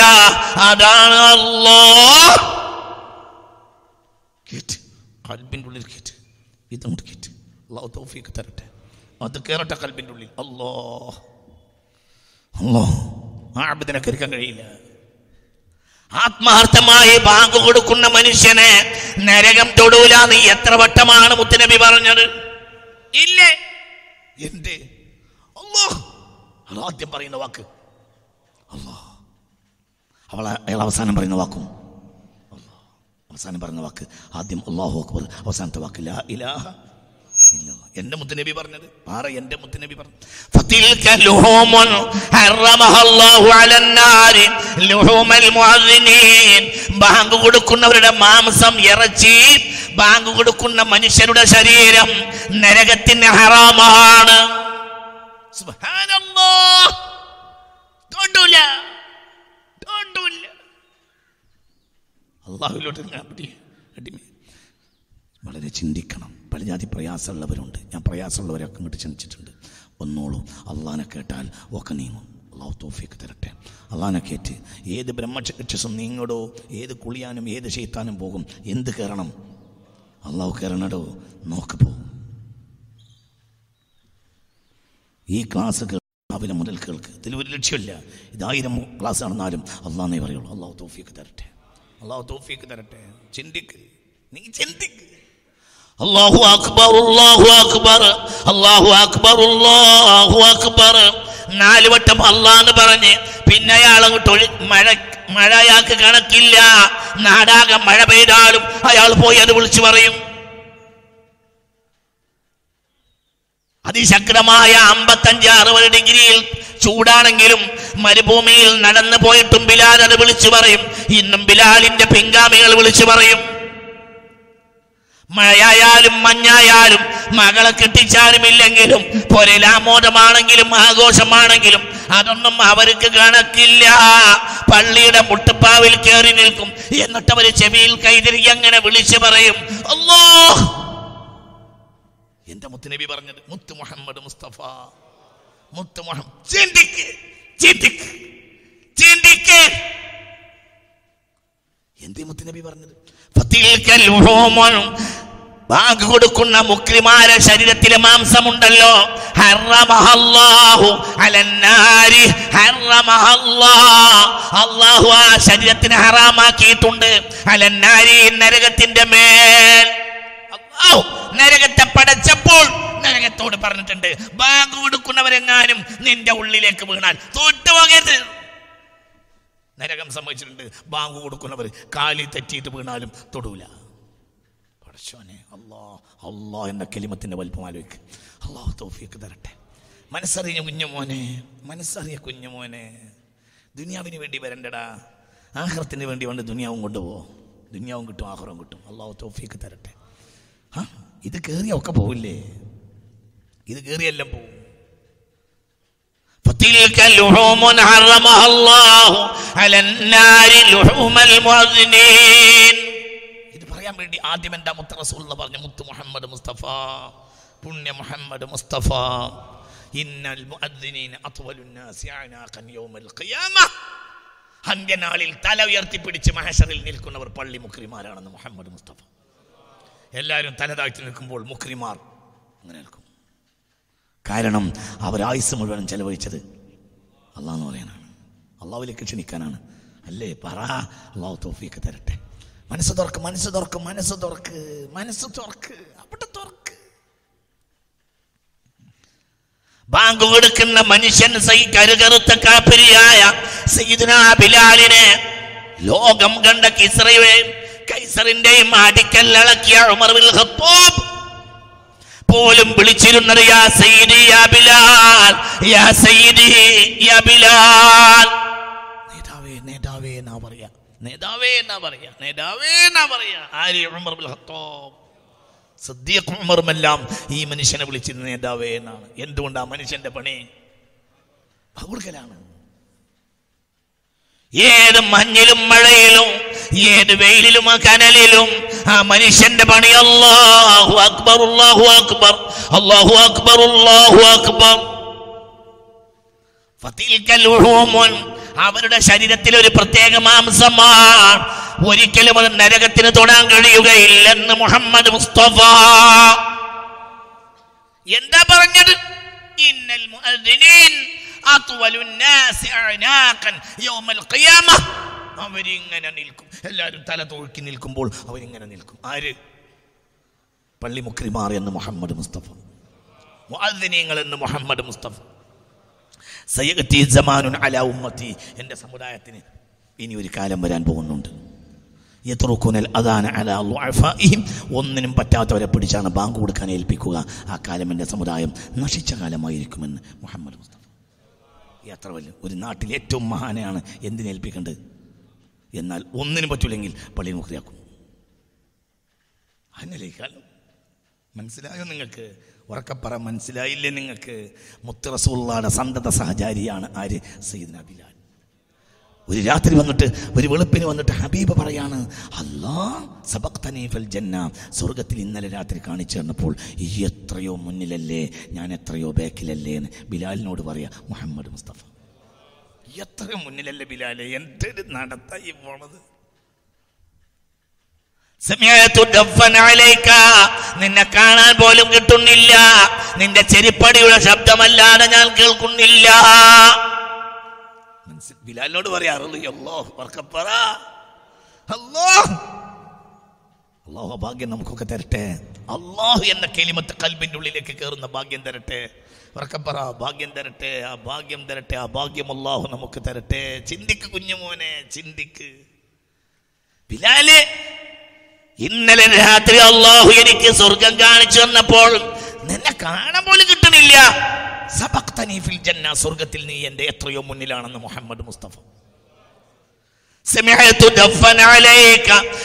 അതാണ് അള്ളോ കൽപ്പിന്റെ ഉള്ളിൽ ഇതങ്ങോട്ട് കേട്ട് അള്ളാഹു തൗഫീക്ക് തരട്ടെ. അത് കയറട്ടെ കൽബിന്റെ ഉള്ളിൽ. അല്ലോ അല്ലോ ആബിദിനെ കരിക്കാൻ കഴിയില്ല. ആത്മാർത്ഥമായി ബാങ്ക് കൊടുക്കുന്ന മനുഷ്യനെ നരകം തൊടൂല നീ എത്ര വട്ടമാണ് മുത്തനബി പറഞ്ഞത്? ഇല്ലേ? എന്ത്? ആദ്യം പറയുന്ന വാക്ക്. അവൾ അയാൾ അവസാനം പറയുന്ന വാക്കും. അവസാനം പറഞ്ഞ വാക്ക്. ആദ്യം അള്ളാഹു അക്ബർ അവസാനത്തെ വാക്ക് ലാ ഇലാഹ എന്റെ മുത്തുനബി പറഞ്ഞത്? പാറ എന്റെ മുത്തുനബി പറഞ്ഞു ബാങ്ക് കൊടുക്കുന്നവരുടെ മാംസം ഇറച്ചി ബാങ്ക് കൊടുക്കുന്ന മനുഷ്യരുടെ ശരീരം നരകത്തിന് ഹറാമാണ്. സുബ്ഹാനല്ലാഹ്. അള്ളാഹുവിലോട്ട് ഞാൻ പിടി അടിമേ. വളരെ ചിന്തിക്കണം. പല ജാതി പ്രയാസമുള്ളവരുണ്ട്. ഞാൻ പ്രയാസമുള്ളവരൊക്കെ ഇങ്ങോട്ട് ക്ഷണിച്ചിട്ടുണ്ട്. ഒന്നോളൂ അള്ളഹാനെ കേട്ടാൽ ഒക്കെ നീങ്ങും. അള്ളാഹു തോഫിക്ക് തരട്ടെ. അള്ളഹാനെ കേറ്റ്. ഏത് ബ്രഹ്മചക്ഷസും നീങ്ങടോ? ഏത് കുളിയാനും ഏത് ചെയ്ത്താനും പോകും? എന്ത് കയറണം? അള്ളാഹു കയറണടോ? നോക്ക് പോകും ഈ ക്ലാസ് രാവിലെ മുതൽ കേൾക്ക്. ഇതിൽ ഒരു ലക്ഷ്യമില്ല ഇതായിരം ക്ലാസ് നടന്നാലും അള്ളാഹെന്നേ പറയുള്ളൂ. അള്ളാഹു തോഫിക്ക് തരട്ടെ. അള്ളാഹു തോഫിക്ക് തരട്ടെ. ചിന്തിക്ക്. നീ ചിന്തിക്ക്. അള്ളാഹു അക്ബർ അള്ളാഹു അക്ബർ അള്ളാഹു അക്ബർ അള്ളാഹു അക്ബർ. നാല് വട്ടം അള്ളാന്ന് പറഞ്ഞ്. പിന്നെ അയാൾ അങ്ങോട്ട് മഴ മഴ അയാൾക്ക് കണക്കില്ല. നാടാകെ മഴ പെയ്താലും അയാൾ പോയി അത് വിളിച്ചു പറയും. അതിശക്തമായ അമ്പത്തഞ്ച് അറുപത് ഡിഗ്രിയിൽ ചൂടാണെങ്കിലും മരുഭൂമിയിൽ നടന്നു പോയിട്ടും ബിലാൽ അത് വിളിച്ചു പറയും. ഇന്നും ബിലാലിന്റെ പിൻഗാമികൾ വിളിച്ചു പറയും. മഴയായാലും മഞ്ഞായാലും മകളെ കെട്ടിച്ചാലും ഇല്ലെങ്കിലും പൊരലാമോദമാണെങ്കിലും ആഘോഷമാണെങ്കിലും അതൊന്നും അവർക്ക് കണക്കില്ല. പള്ളിയുടെ മുട്ടപ്പാവിൽ കയറി നിൽക്കും. എന്നിട്ട് അവർ ചെവിയിൽ കൈതിരി അങ്ങനെ വിളിച്ചു പറയും. അല്ലോ എന്റെ മുത്തുനബി പറഞ്ഞത്? മുത്ത് മുഹമ്മദ് മുസ്തഫ. മുത്ത് മുഹമ്മദ് ചിന്തിക്ക്. ചിന്തിക്ക്. ചിന്തിക്ക്. എന്തി മുത്തുനബി പറഞ്ഞത്. ബാങ്ക് കൊടുക്കുന്ന മുക്രിമാരെ ശരീരത്തിലെ മാംസമുണ്ടല്ലോ. അല്ലാഹു ആ ശരീരത്തിന് ഹറാമാക്കിയിട്ടുണ്ട്. അലന്നാരി നരകത്തിന്റെ മേൽ. നരകത്തെ പടച്ചപ്പോൾ നരകത്തോട് പറഞ്ഞിട്ടുണ്ട് ബാങ്ക് കൊടുക്കുന്നവരെങ്ങാനും നിന്റെ ഉള്ളിലേക്ക് വീണാൽ തോറ്റുപോകരുത് നരകം സംഭവിച്ചിട്ടുണ്ട് ബാങ്ക് കൊടുക്കുന്നവർ കാലി തെറ്റിയിട്ട് വീണാലും തൊടൂല. പടച്ചോനെ അള്ളാ അള്ളാ എന്ന കെലിമത്തിന്റെ വലിപ്പം ആലോചിക്ക്. അള്ളാഹു തോഫിയൊക്കെ തരട്ടെ. മനസ്സറിയ കുഞ്ഞുമോനെ മനസ്സറിയ കുഞ്ഞുമോനെ. ദുനിയാവിന് വേണ്ടി വരണ്ടടാ. ആഹ്റത്തിന് വേണ്ടി വേണ്ട ദുനിയാവും കൊണ്ടുപോകും ദുനിയാവും കിട്ടും ആഹ്റവും കിട്ടും. അള്ളാഹു തോഫിയൊക്കെ തരട്ടെ. ആ ഇത് കയറിയ ഒക്കെ പോവില്ലേ ഇത് കയറിയെല്ലാം പോവും فتلك لحوم حرمها الله على النار لحوم المؤذنين ഇത് പറയാൻ വേണ്ടി ആദ്യം എൻ്റെ മുത്ത റസൂൽ പറഞ്ഞു മുത്ത് മുഹമ്മദ് മുസ്തഫ പുണ്യ മുഹമ്മദ് മുസ്തഫ ഇന്നൽ മുഅദ്ദിനീന അത്വലുൻ നാസി അനാഖൻ യൗമൽ ഖിയാമ അന്ത്യനാളിൽ തല ഉയർത്തിപ്പിടിച്ച് മഹശറിൽ നിൽക്കുന്നവർ പള്ളി മുക്രിമാരാണെന്ന് മുഹമ്മദ് മുസ്തഫ എല്ലാവരും തല താഴ്ത്തി നിൽക്കുമ്പോൾ മുക്രിമാർ അങ്ങനെ നിൽക്കും. കാരണം അവർ ആയുസ് മുഴുവൻ ചെലവഴിച്ചത് അള്ളാന്ന് പറയാനാണ്. അള്ളാഹുലേക്ക് ക്ഷണിക്കാനാണ്. അല്ലേ? പറ. അള്ളാഹു തോഫിക്ക് തരട്ടെ. മനസ്സ് തുറക്ക് മനസ്സ് തുറക്ക് മനസ്സ് തുറക്ക് മനസ്സ് തുറക്ക് അവിടെ തുറക്ക്. ബാങ്ക് കൊടുക്കുന്ന മനുഷ്യൻ സൈ കരുകറുത്ത കാപ്പിരിയായ സയ്യിദുനാ ബിലാലിനെ ലോകം കണ്ട കിസ്രയുടെയും കൈസറിന്റെയും അടിക്കല്ലളക്കിയ ഉമർ ബിൻ ഖത്താബ് പോലും വിളിച്ചിരുന്നത് സയ്യിദി യാ യാ സയ്യിദി യാ നേതാവേ നേതാവേ എന്നാ പറയാ? നേതാവേ എന്നാ പറയാ? നേതാവേ എന്നാ പറയാ? ആരി? Umar bin Khattab. സദ്യഖ് ഉമറുമെല്ലാം ഈ മനുഷ്യനെ വിളിച്ചിരുന്ന നേതാവേ എന്നാണ്. എന്തുകൊണ്ട് ആ മനുഷ്യന്റെ പണി? കൊടുക്കലാണ് ഏത് മഞ്ഞിലും മഴയിലും ഏത് വെയിലിലും കനലിലും ആ മനുഷ്യന്റെ പണി. അല്ലാഹു അക്ബർ അല്ലാഹു അക്ബർ അല്ലാഹു അക്ബർ അല്ലാഹു അക്ബർ. അവരുടെ ശരീരത്തിൽ ഒരു പ്രത്യേക മാംസമാണ്. ഒരിക്കലും അത് നരകത്തിന് തൊടാൻ കഴിയുകയില്ലെന്ന് മുഹമ്മദ് മുസ്തഫ. എന്താ പറഞ്ഞത്? ഇന്നൽ അവരിങ്ങനെ നിൽക്കും. എല്ലാവരും തല തോഴ്ക്കി നിൽക്കുമ്പോൾ അവരിങ്ങനെ നിൽക്കും. ആര്? പള്ളി മുക്രിമാർ എന്ന് മുഹമ്മദ് മുസ്തഫ. മുഅദ്ദിനീങ്ങൾ എന്ന് മുഹമ്മദ് മുസ്തഫ. സയ്യത്തി ജമാനുൻ അല ഉമ്മത്തി. എന്റെ സമുദായത്തിന് ഇനി ഒരു കാലം വരാൻ പോകുന്നുണ്ട്. യത്രുക്കുനൽ അദാന അല ളുഅഫാഇഹിം ഒന്നിനും പറ്റാത്തവരെ പിടിച്ചാണ് ബാങ്ക് കൊടുക്കാൻ ഏൽപ്പിക്കുക. ആ കാലം എന്റെ സമുദായം നശിച്ച കാലമായിരിക്കുമെന്ന് മുഹമ്മദ് മുസ്തഫ. എത്ര വലിയ ഒരു നാട്ടിൽ ഏറ്റവും മഹാനെയാണ് എന്തിനേൽപ്പിക്കേണ്ടത് എന്നാൽ ഒന്നിനും പറ്റൂലെങ്കിൽ പള്ളി മുക്രിയാക്കും അങ്ങനെ കാലം മനസ്സിലായോ നിങ്ങൾക്ക്? ഉറക്കപ്പറ മനസ്സിലായില്ലേ നിങ്ങൾക്ക്? മുത്തറസൂള്ളാടെ സന്തത സഹചാരിയാണ് ആര്? സയ്യിദ്ന ബിലാൽ. ഒരു രാത്രി വന്നിട്ട് ഒരു വെളുപ്പിന് വന്നിട്ട് ഹബീബ് പറയാണ് അല്ലാ സബക്തനീഫൽ ജന്ന. സ്വർഗത്തിൽ ഇന്നലെ രാത്രി കാണിച്ചു തന്നപ്പോൾ ഈ എത്രയോ മുന്നിലല്ലേ ഞാൻ എത്രയോ ബാക്കിലല്ലേ എന്ന് ബിലാലിനോട് പറയാ മുഹമ്മദ് മുസ്തഫ. എത്രയോ മുന്നിലല്ലേ ബിലാലെ എന്തൊരു നടത്തായി പോണത്? നിന്നെ കാണാൻ പോലും കിട്ടുന്നില്ല നിന്റെ ചെരിപ്പടിയുടെ ശബ്ദമല്ലാതെ ഞാൻ കേൾക്കുന്നില്ല. ബിലാലിനോട് പറയാ അല്ലോ വർക്കപ്പറ അല്ലോ അള്ളാഹു ഭാഗ്യം നമുക്കൊക്കെ തരട്ടെ. അള്ളാഹു എന്ന കെലിമത്ത് കൽബിന്റെ ഉള്ളിലേക്ക് കയറുന്ന ഭാഗ്യം തരട്ടെ. വർക്കപ്പറ ഭാഗ്യം തരട്ടെ ആ ഭാഗ്യം തരട്ടെ ആ ഭാഗ്യം അള്ളാഹു നമുക്ക് തരട്ടെ. ചിന്തിക്ക് കുഞ്ഞുമോനെ ചിന്തിക്ക്. ബിലാൽ ഇന്നലെ രാത്രി അള്ളാഹു എനിക്ക് സ്വർഗം കാണിച്ചു തന്നപ്പോൾ നിന്നെ കാണാൻ പോലും കിട്ടണില്ല സബഖ്തനി ഫിൽ ജന്ന സ്വർഗത്തിൽ നീ എന്റെ എത്രയോ മുന്നിലാണെന്ന് മുഹമ്മദ് മുസ്തഫ.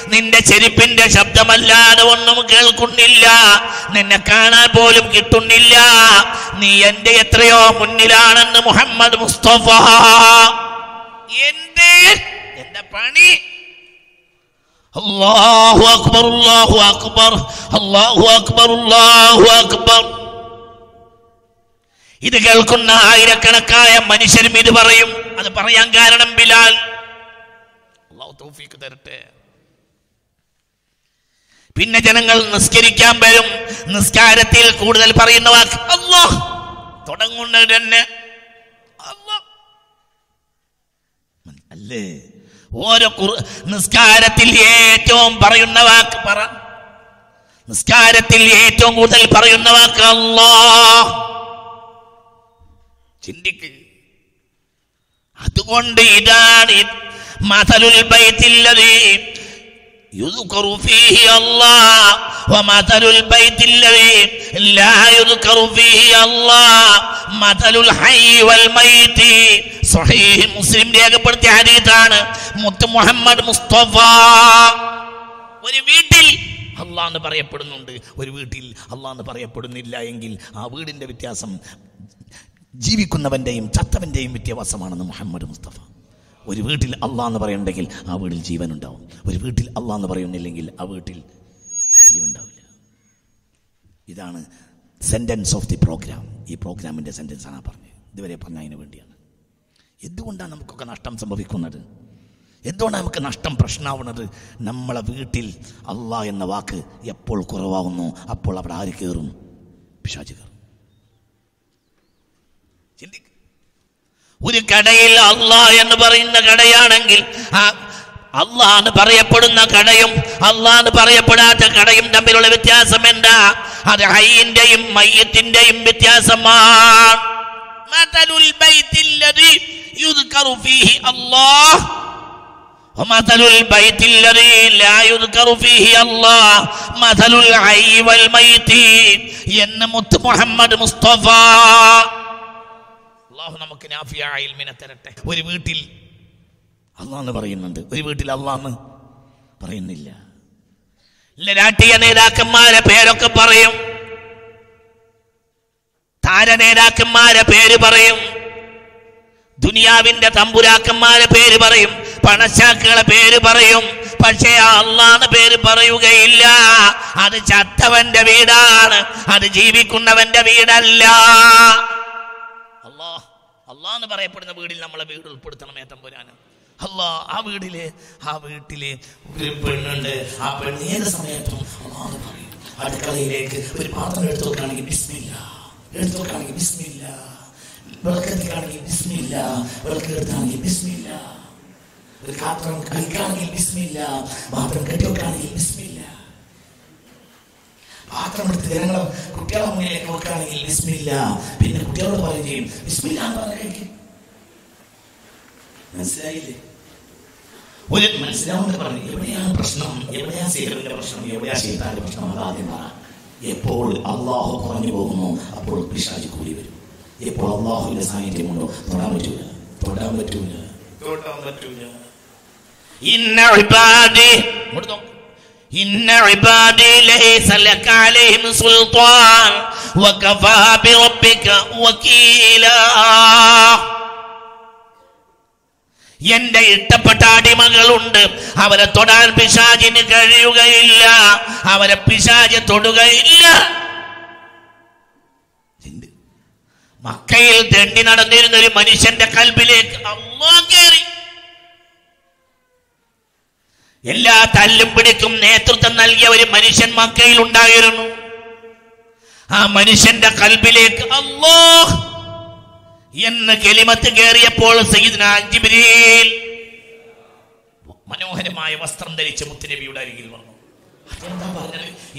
നിന്റെ ചെരിപ്പിന്റെ ശബ്ദമല്ലാതെ ഒന്നും കേൾക്കുന്നില്ല. നിന്നെ കാണാൻ പോലും കിട്ടുന്നില്ല. നീ എന്റെ എത്രയോ മുന്നിലാണെന്ന് മുഹമ്മദ് മുസ്തഫ. എന്റെ എന്റെ പണി. അള്ളാഹു അക്ബർ അള്ളാഹു അക്ബർ അള്ളാഹു അക്ബർ അള്ളാഹു അക്ബർ. ഇത് കേൾക്കുന്ന ആയിരക്കണക്കായ മനുഷ്യരും ഇത് പറയും. അത് പറയാൻ കാരണം ബിലാൽ. അള്ളാഹു തരട്ടെ. പിന്നെ ജനങ്ങൾ നിസ്കരിക്കാൻ വരും. നിസ്കാരത്തിൽ കൂടുതൽ പറയുന്ന വാക്ക് അല്ലോ തുടങ്ങുന്നത് തന്നെ അല്ലാ? ഓരോ നിസ്കാരത്തിൽ ഏറ്റവും പറയുന്ന വാക്ക് പറ. നിസ്കാരത്തിൽ ഏറ്റവും കൂടുതൽ പറയുന്ന വാക്ക് അല്ലോ ചിന്തിക്ക് അതുകൊണ്ട് ഇതാണ് ഇത്. മതലുൽ ബൈത്തില്ലതി يذكر فيه الله ومثل البيت الذي لا يذكر فيه الله مثل الحي والميت صحيح മുസ്ലിം രേഖപ്പെടുത്തിയ ഹദീസാണ് മുത്ത് മുഹമ്മദ് മുസ്തഫ ഒരു വീട്ടിൽ അള്ളാഹ് എന്ന് പറയപ്പെടുന്നുണ്ട് ഒരു വീട്ടിൽ അള്ളാഹ് എന്ന് പറയപ്പെടുന്നില്ല എങ്കിൽ ആ വീടിന്റെ വ്യത്യാസം ജീവിക്കുന്നവന്റെയും ചത്തവന്റെയും വ്യത്യാസമാണെന്ന് മുഹമ്മദ് മുസ്തഫ. ഒരു വീട്ടിൽ അള്ളാ എന്ന് പറയുന്നുണ്ടെങ്കിൽ ആ വീട്ടിൽ ജീവൻ ഉണ്ടാവും ഒരു വീട്ടിൽ അള്ളാ എന്ന് പറയുന്നില്ലെങ്കിൽ ആ വീട്ടിൽ ജീവൻ ഉണ്ടാവില്ല ഇതാണ് സെന്റൻസ് ഓഫ് ദി പ്രോഗ്രാം ഈ പ്രോഗ്രാമിന്റെ സെന്റൻസ് ആണ് പറഞ്ഞത്. ഇതുവരെ പറഞ്ഞ അതിന് വേണ്ടിയാണ്. എന്തുകൊണ്ടാണ് നമുക്കൊക്കെ നഷ്ടം സംഭവിക്കുന്നത്? എന്തുകൊണ്ടാണ് നമുക്ക് നഷ്ടം പ്രശ്നമാവുന്നത്? നമ്മളെ വീട്ടിൽ അള്ളാ എന്ന വാക്ക് എപ്പോൾ കുറവാകുന്നു അപ്പോൾ അവിടെ ആര് കയറും? പിശാച് കയറും. ചിന്തിക്ക് ഒരു കടയിൽ അള്ളാഹ് എന്ന് പറയുന്ന കടയാണെങ്കിൽ ആ അള്ളാഹ് എന്ന് പറയപ്പെടുന്ന കടയും അള്ളാഹ് എന്ന് പറയപ്പെടാത്ത കടയും തമ്മിലുള്ള വ്യത്യാസം എന്താ അത് ഹൈന്റെയും മയ്യത്തിന്റെയും വ്യത്യാസമാണ് മതലുൽ ബൈത്തില്ലദി യുദ്കറു ഫീഹി അല്ലാഹ് ومثل البيت الذي لا يذكر فيه الله مثل الحي والميت എന്ന് മുത്ത് മുഹമ്മദ് മുസ്തഫ അള്ളാഹു നമുക്ക് നാഫിയ ഇൽമിനെ തരട്ടെ. ഒരു വീട്ടിൽ അള്ളാന്ന് പറയുന്നുണ്ട്. ഒരു വീട്ടിൽ അള്ളാന്ന് പറയുന്നില്ല. രാഷ്ട്രീയ നേതാക്കന്മാരെ പേരൊക്കെ പറയും. താര നേതാക്കന്മാരെ പേര് പറയും. ദുനിയാവിന്റെ തമ്പുരാക്കന്മാരെ പേര് പറയും. പണശാക്കുകളെ പേര് പറയും. പക്ഷേ അള്ളാന്ന് പേര് പറയുകയില്ല. അത് ചത്തവന്റെ വീടാണ്. അത് ജീവിക്കുന്നവന്റെ വീടല്ല. അള്ളാന്ന് പറയപ്പെടുന്ന വീടിൽ നമ്മളെ വീട് ഉൾപ്പെടുത്തണം ഏത്തമ്പുരാന് അല്ലാ ആ വീടിൽ ആ വീട്ടിൽ ഒരു പെണ്ണുണ്ട്. ആ പെണ്ണ് ഏത് സമയത്തും അള്ളാന്ന് പറയും. അടുക്കളയിലേക്ക് ഒരു പാത്രം എടുത്തു നോക്കുകയാണെങ്കിൽ ബിസ്മില്ല. എടുത്തു നോക്കുകയാണെങ്കിൽ ബിസ്മില്ല. വിളക്കെടുക്കുകയാണെങ്കിൽ ബിസ്മില്ല. വിളക്കെടുത്താണെങ്കിൽ ബിസ്മില്ല. ഒരു കാത്രം കഴിക്കാണെങ്കിൽ ബിസ്മില്ല. പാത്രം കെട്ടി കെട്ടിവെക്കുകയാണെങ്കിൽ ബിസ്മില്ല. പാത്രം എടുത്ത് ജനങ്ങളെ കുട്ടികളെ മുന്നിലേക്ക് വെക്കുകയാണെങ്കിൽ വിസ്മില്ല പിന്നെ കുട്ടികളോട് പറയുകയും വിസ്മില്ല എന്ന് പറഞ്ഞ കഴിക്കും. മനസ്സിലായില്ലേ? ഒരു മനസ്സിലാവുന്നത് പറഞ്ഞു എവിടെയാണ് പ്രശ്നം? എവിടെയാണ് സീഹറിന്റെ പ്രശ്നം? എവിടെയാണ് ശീതാന്റെ പ്രശ്നം? അതാദ്യം പറ. എപ്പോൾ അള്ളാഹു കുറഞ്ഞു പോകുന്നു അപ്പോൾ പിശാചി കൂടി വരും. എപ്പോൾ അള്ളാഹുവിന്റെ സാന്നിധ്യമുണ്ടോ തൊടാൻ പറ്റൂല. തൊടാൻ പറ്റൂല. തൊടാൻ പറ്റൂല. ഇന്ന വകീലാ എന്റെ ഇഷ്ടപ്പെട്ട അടിമകളുണ്ട്. അവരെ തൊടാൻ പിശാചിന് കഴിയുകയില്ല. അവരെ പിശാച് തൊടുകയില്ല? മക്കയിൽ തെണ്ടി നടന്നിരുന്ന ഒരു മനുഷ്യന്റെ കൽബിലേക്ക് അമ്മ കയറി എല്ലാ തല്ലും പിടിക്കും നേതൃത്വം നൽകിയ ഒരു മനുഷ്യൻ മക്കയിൽ ഉണ്ടായിരുന്നു. ആ മനുഷ്യന്റെ കൽബിലേക്ക് അല്ലോ എന്ന് കെലിമത്ത് കയറിയപ്പോൾ മനോഹരമായ വസ്ത്രം ധരിച്ച് മുത്തുനബിയുടെ അരികിൽ വന്നു.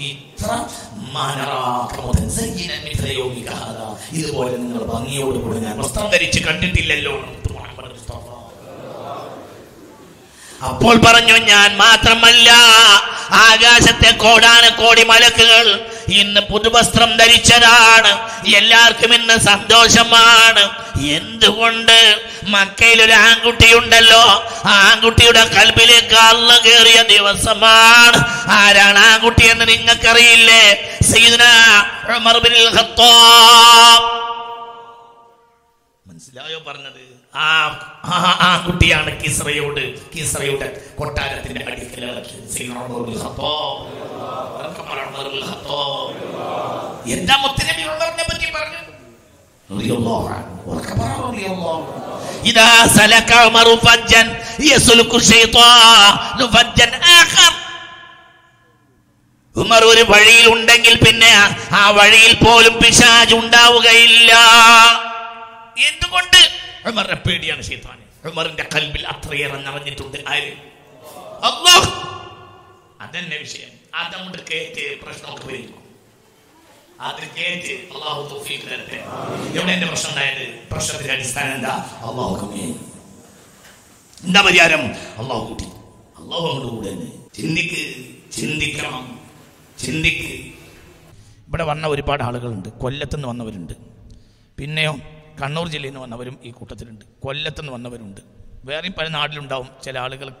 ഇത്ര. ഇതുപോലെ നിങ്ങൾ ഭംഗിയോടുകൂടി ഞാൻ വസ്ത്രം ധരിച്ച് കണ്ടിട്ടില്ലല്ലോ എന്ന് മുത്ത് മുഹമ്മദ് മുസ്തഫ. അപ്പോൾ പറഞ്ഞു ഞാൻ മാത്രമല്ല ആകാശത്തെ കോടാന കോടി മലക്കുകൾ. ഇന്ന് പുതുവസ്ത്രം ധരിച്ചതാണ്. എല്ലാവർക്കും ഇന്ന് സന്തോഷമാണ്. എന്തുകൊണ്ട്? മക്കയിൽ ഒരു ആൺകുട്ടിയുണ്ടല്ലോ. ആ ആൺകുട്ടിയുടെ കൽബിലേക്ക് അള്ള കയറിയ ദിവസമാണ്. ആരാണ് ആൺകുട്ടി എന്ന് നിങ്ങൾക്കറിയില്ലേ? സീദന മനസ്സിലായോ പറഞ്ഞത്? ആ ആ ആൺകുട്ടിയാണ് കിസ്രയോട് കിസ്രയുടെ കൊട്ടാരത്തിന്റെ എന്താ പറ്റി പറഞ്ഞു. സലക ആഖർ. ഉമർ ഒരു വഴിയിൽ ഉണ്ടെങ്കിൽ പിന്നെ ആ വഴിയിൽ പോലും പിശാജ് ഉണ്ടാവുകയില്ല. എന്തുകൊണ്ട്? ഉമറിനെ പേടിയാണ് ശൈത്താൻ ഉമറിന്റെ കൽബിൽ അത്രയേറെ നിറഞ്ഞിട്ടുണ്ട്. ആര്? അള്ളാഹ്. അതന്നെ വിഷയം. അതങ്ങോട്ട് കേറ്റ് പ്രശ്നമൊക്കെ വരുന്നു അത് കേറ്റ് അള്ളാഹു തൗഫീഖ് തരട്ടെ. എവിടെ എന്റെ പ്രശ്നം ഉണ്ടായത്? പ്രശ്നത്തിന്റെ അടിസ്ഥാനം എന്താ? അള്ളാഹു കമ്മിയായി എന്താ പരിഹാരം? അള്ളാഹു കൂട്ടി. അള്ളാഹു അങ്ങോട്ട് കൂടെ തന്നെ. ചിന്തിക്ക് ചിന്തിക്കണം. ചിന്തിക്ക്. ഇവിടെ വന്ന ഒരുപാട് ആളുകളുണ്ട്. കൊല്ലത്തുനിന്ന് വന്നവരുണ്ട്. പിന്നെയോ? കണ്ണൂർ ജില്ലയിൽ നിന്ന് വന്നവരും ഈ കൂട്ടത്തിലുണ്ട്. കൊല്ലത്തു നിന്ന് വന്നവരുണ്ട്. വേറെയും പല നാട്ടിലുണ്ടാവും. ചില ആളുകൾ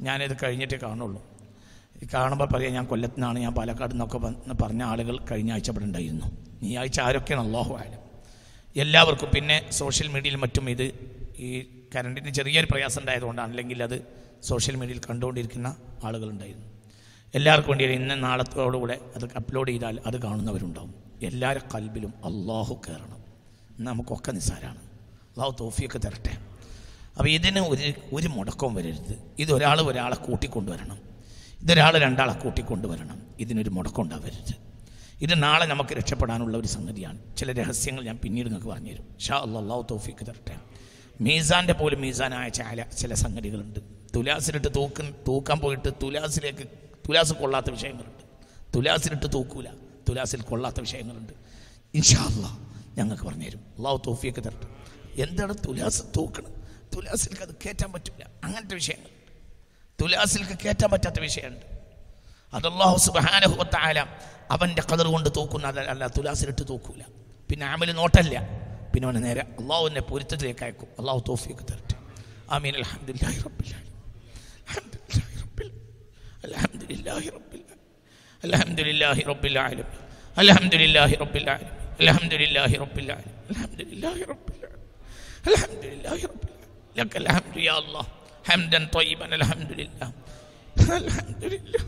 ഞാനിത് കഴിഞ്ഞിട്ടേ കാണുള്ളൂ. കാണുമ്പോൾ പറയാം ഞാൻ കൊല്ലത്തു നിന്നാണ് ഞാൻ പാലക്കാട് നിന്നൊക്കെ വന്ന് പറഞ്ഞ ആളുകൾ കഴിഞ്ഞ ആഴ്ച ഇവിടെ ഉണ്ടായിരുന്നു. ഈ ആഴ്ച ആരൊക്കെയാണ്? അള്ളാഹു ആയാലും എല്ലാവർക്കും പിന്നെ സോഷ്യൽ മീഡിയയിൽ മറ്റും ഇത് ഈ കറണ്ടിന് ചെറിയൊരു പ്രയാസം ഉണ്ടായതുകൊണ്ടാണ് അല്ലെങ്കിൽ അത് സോഷ്യൽ മീഡിയയിൽ കണ്ടുകൊണ്ടിരിക്കുന്ന ആളുകളുണ്ടായിരുന്നു എല്ലാവർക്കും വേണ്ടി ഇന്ന് നാളത്തോടുകൂടെ അത് അപ്ലോഡ് ചെയ്താൽ അത് കാണുന്നവരുണ്ടാവും. എല്ലാവരുടെ കൽബിലും അള്ളാഹു കയറണം നമുക്കൊക്കെ നിസ്സാരമാണ് അള്ളാഹു തോഫിയൊക്കെ തരട്ടെ. അപ്പോൾ ഇതിന് ഒരു ഒരു മുടക്കവും വരരുത്. ഇതൊരാൾ ഒരാളെ കൂട്ടിക്കൊണ്ടുവരണം. ഇതൊരാൾ രണ്ടാളെ കൂട്ടിക്കൊണ്ടുവരണം. ഇതിനൊരു മുടക്കം ഉണ്ടാവരുത്. ഇത് നാളെ നമുക്ക് രക്ഷപ്പെടാനുള്ള ഒരു സംഗതിയാണ്. ചില രഹസ്യങ്ങൾ ഞാൻ പിന്നീട് നിങ്ങൾക്ക് പറഞ്ഞുതരും. ഷാ അള്ളാഹു തോഫിക്ക് തരട്ടെ. മീസാന്റെ പോലും മീസാനായ ചില ചില സംഗതികളുണ്ട്. തുലാസിലിട്ട് തൂക്ക തൂക്കാൻ പോയിട്ട് തുലാസിലേക്ക് തുലാസ് കൊള്ളാത്ത വിഷയങ്ങളുണ്ട്. തുലാസിലിട്ട് തൂക്കൂല. തുലാസിൽ കൊള്ളാത്ത വിഷയങ്ങളുണ്ട്. ഇൻഷാല്ല ഞങ്ങൾക്ക് പറഞ്ഞുതരും അള്ളാഹു തോഫിയൊക്കെ തരട്ടെ. എന്താണ് തുലാസ് തൂക്കണം? തുലാസിൽക്ക് അത് കയറ്റാൻ പറ്റില്ല അങ്ങനത്തെ വിഷയങ്ങൾ. തുലാസിൽക്ക് കയറ്റാൻ പറ്റാത്ത വിഷയമുണ്ട്. അത് അള്ളാഹു സുബാനഹുബത്തായ അവന്റെ കതർ കൊണ്ട് തൂക്കുന്ന അതല്ല തുലാസിലിട്ട് തൂക്കൂല. പിന്നെ ആമൽ നോട്ടല്ല. പിന്നെ അവനെ നേരെ അള്ളാഹുവിന്റെ പൊരുത്തത്തിലേക്ക് അയക്കും. അള്ളാഹു തോഫിയൊക്കെ തരട്ടെ. ആമീൻ. അലഹമുല്ലാഹി റബ്ബിൽ അലഹമുല്ലാഹി റബ്ബിൽ അലഹമുല്ലാഹി റബ്ബിൽ ആലമീൻ. അലഹമുല്ലാഹി റബ്ബിൽ ആലമീൻ അലഹമുല്ലാഹി റബ്ബിൽ ആലമീൻ അലഹമുല്ലാഹി റബ്ബിൽ ആലമീൻ അലഹമുല്ലാഹി റബ്ബിൽ ആലമീൻ لك الحمد يا الله حمدا طيبا الحمد لله الحمد لله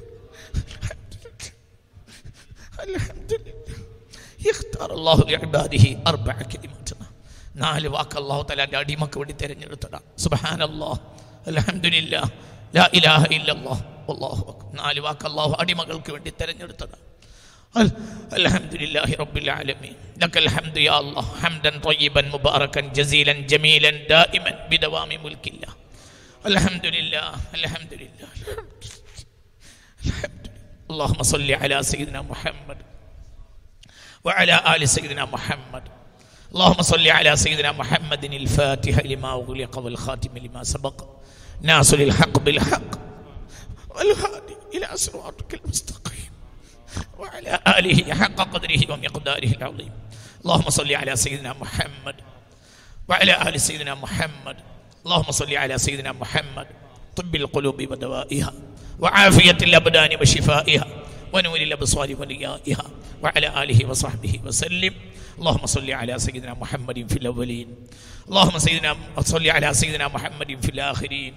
الحمد لله يختار الله لعباده أربع كلمات നാല് വാക്ക് അള്ളാഹു തലാൻ്റെ അടിമക്ക് വേണ്ടി തിരഞ്ഞെടുത്തതാ സുബഹാൻ അള്ളാഹ് അലഹമില്ല ലാ ഇലാഹ ഇല്ലല്ലാഹ് അല്ലാഹു അക്ബർ നാല് വാക്ക് അള്ളാഹു അടിമകൾക്ക് വേണ്ടി തിരഞ്ഞെടുത്തതാ الحمد لله رب العالمين. لك الحمد يا الله حمدا طيبا مباركا جزيلا جميلا دائما بدوام ملك الله. الحمد لله الحمد لله الحمد لله اللهم صل على سيدنا محمد وعلى آل سيدنا محمد. اللهم صل على سيدنا محمد الفاتح لما أغلق والخاتم لما سبق ناصر الحق بالحق والهادي إلى صراطك المستقيم. وعلى آله حق قدره ومقداره العظيم. اللهم صل على سيدنا محمد وعلى آل سيدنا محمد. اللهم صل على سيدنا محمد طب القلوب ودوائها وعافية الأبدان وشفائها ونور الأبصار وليائها وعلى آله وصحبه وسلم. اللهم صل على سيدنا محمد في الأولين. اللهم سيدنا صل على سيدنا محمد في الآخرين.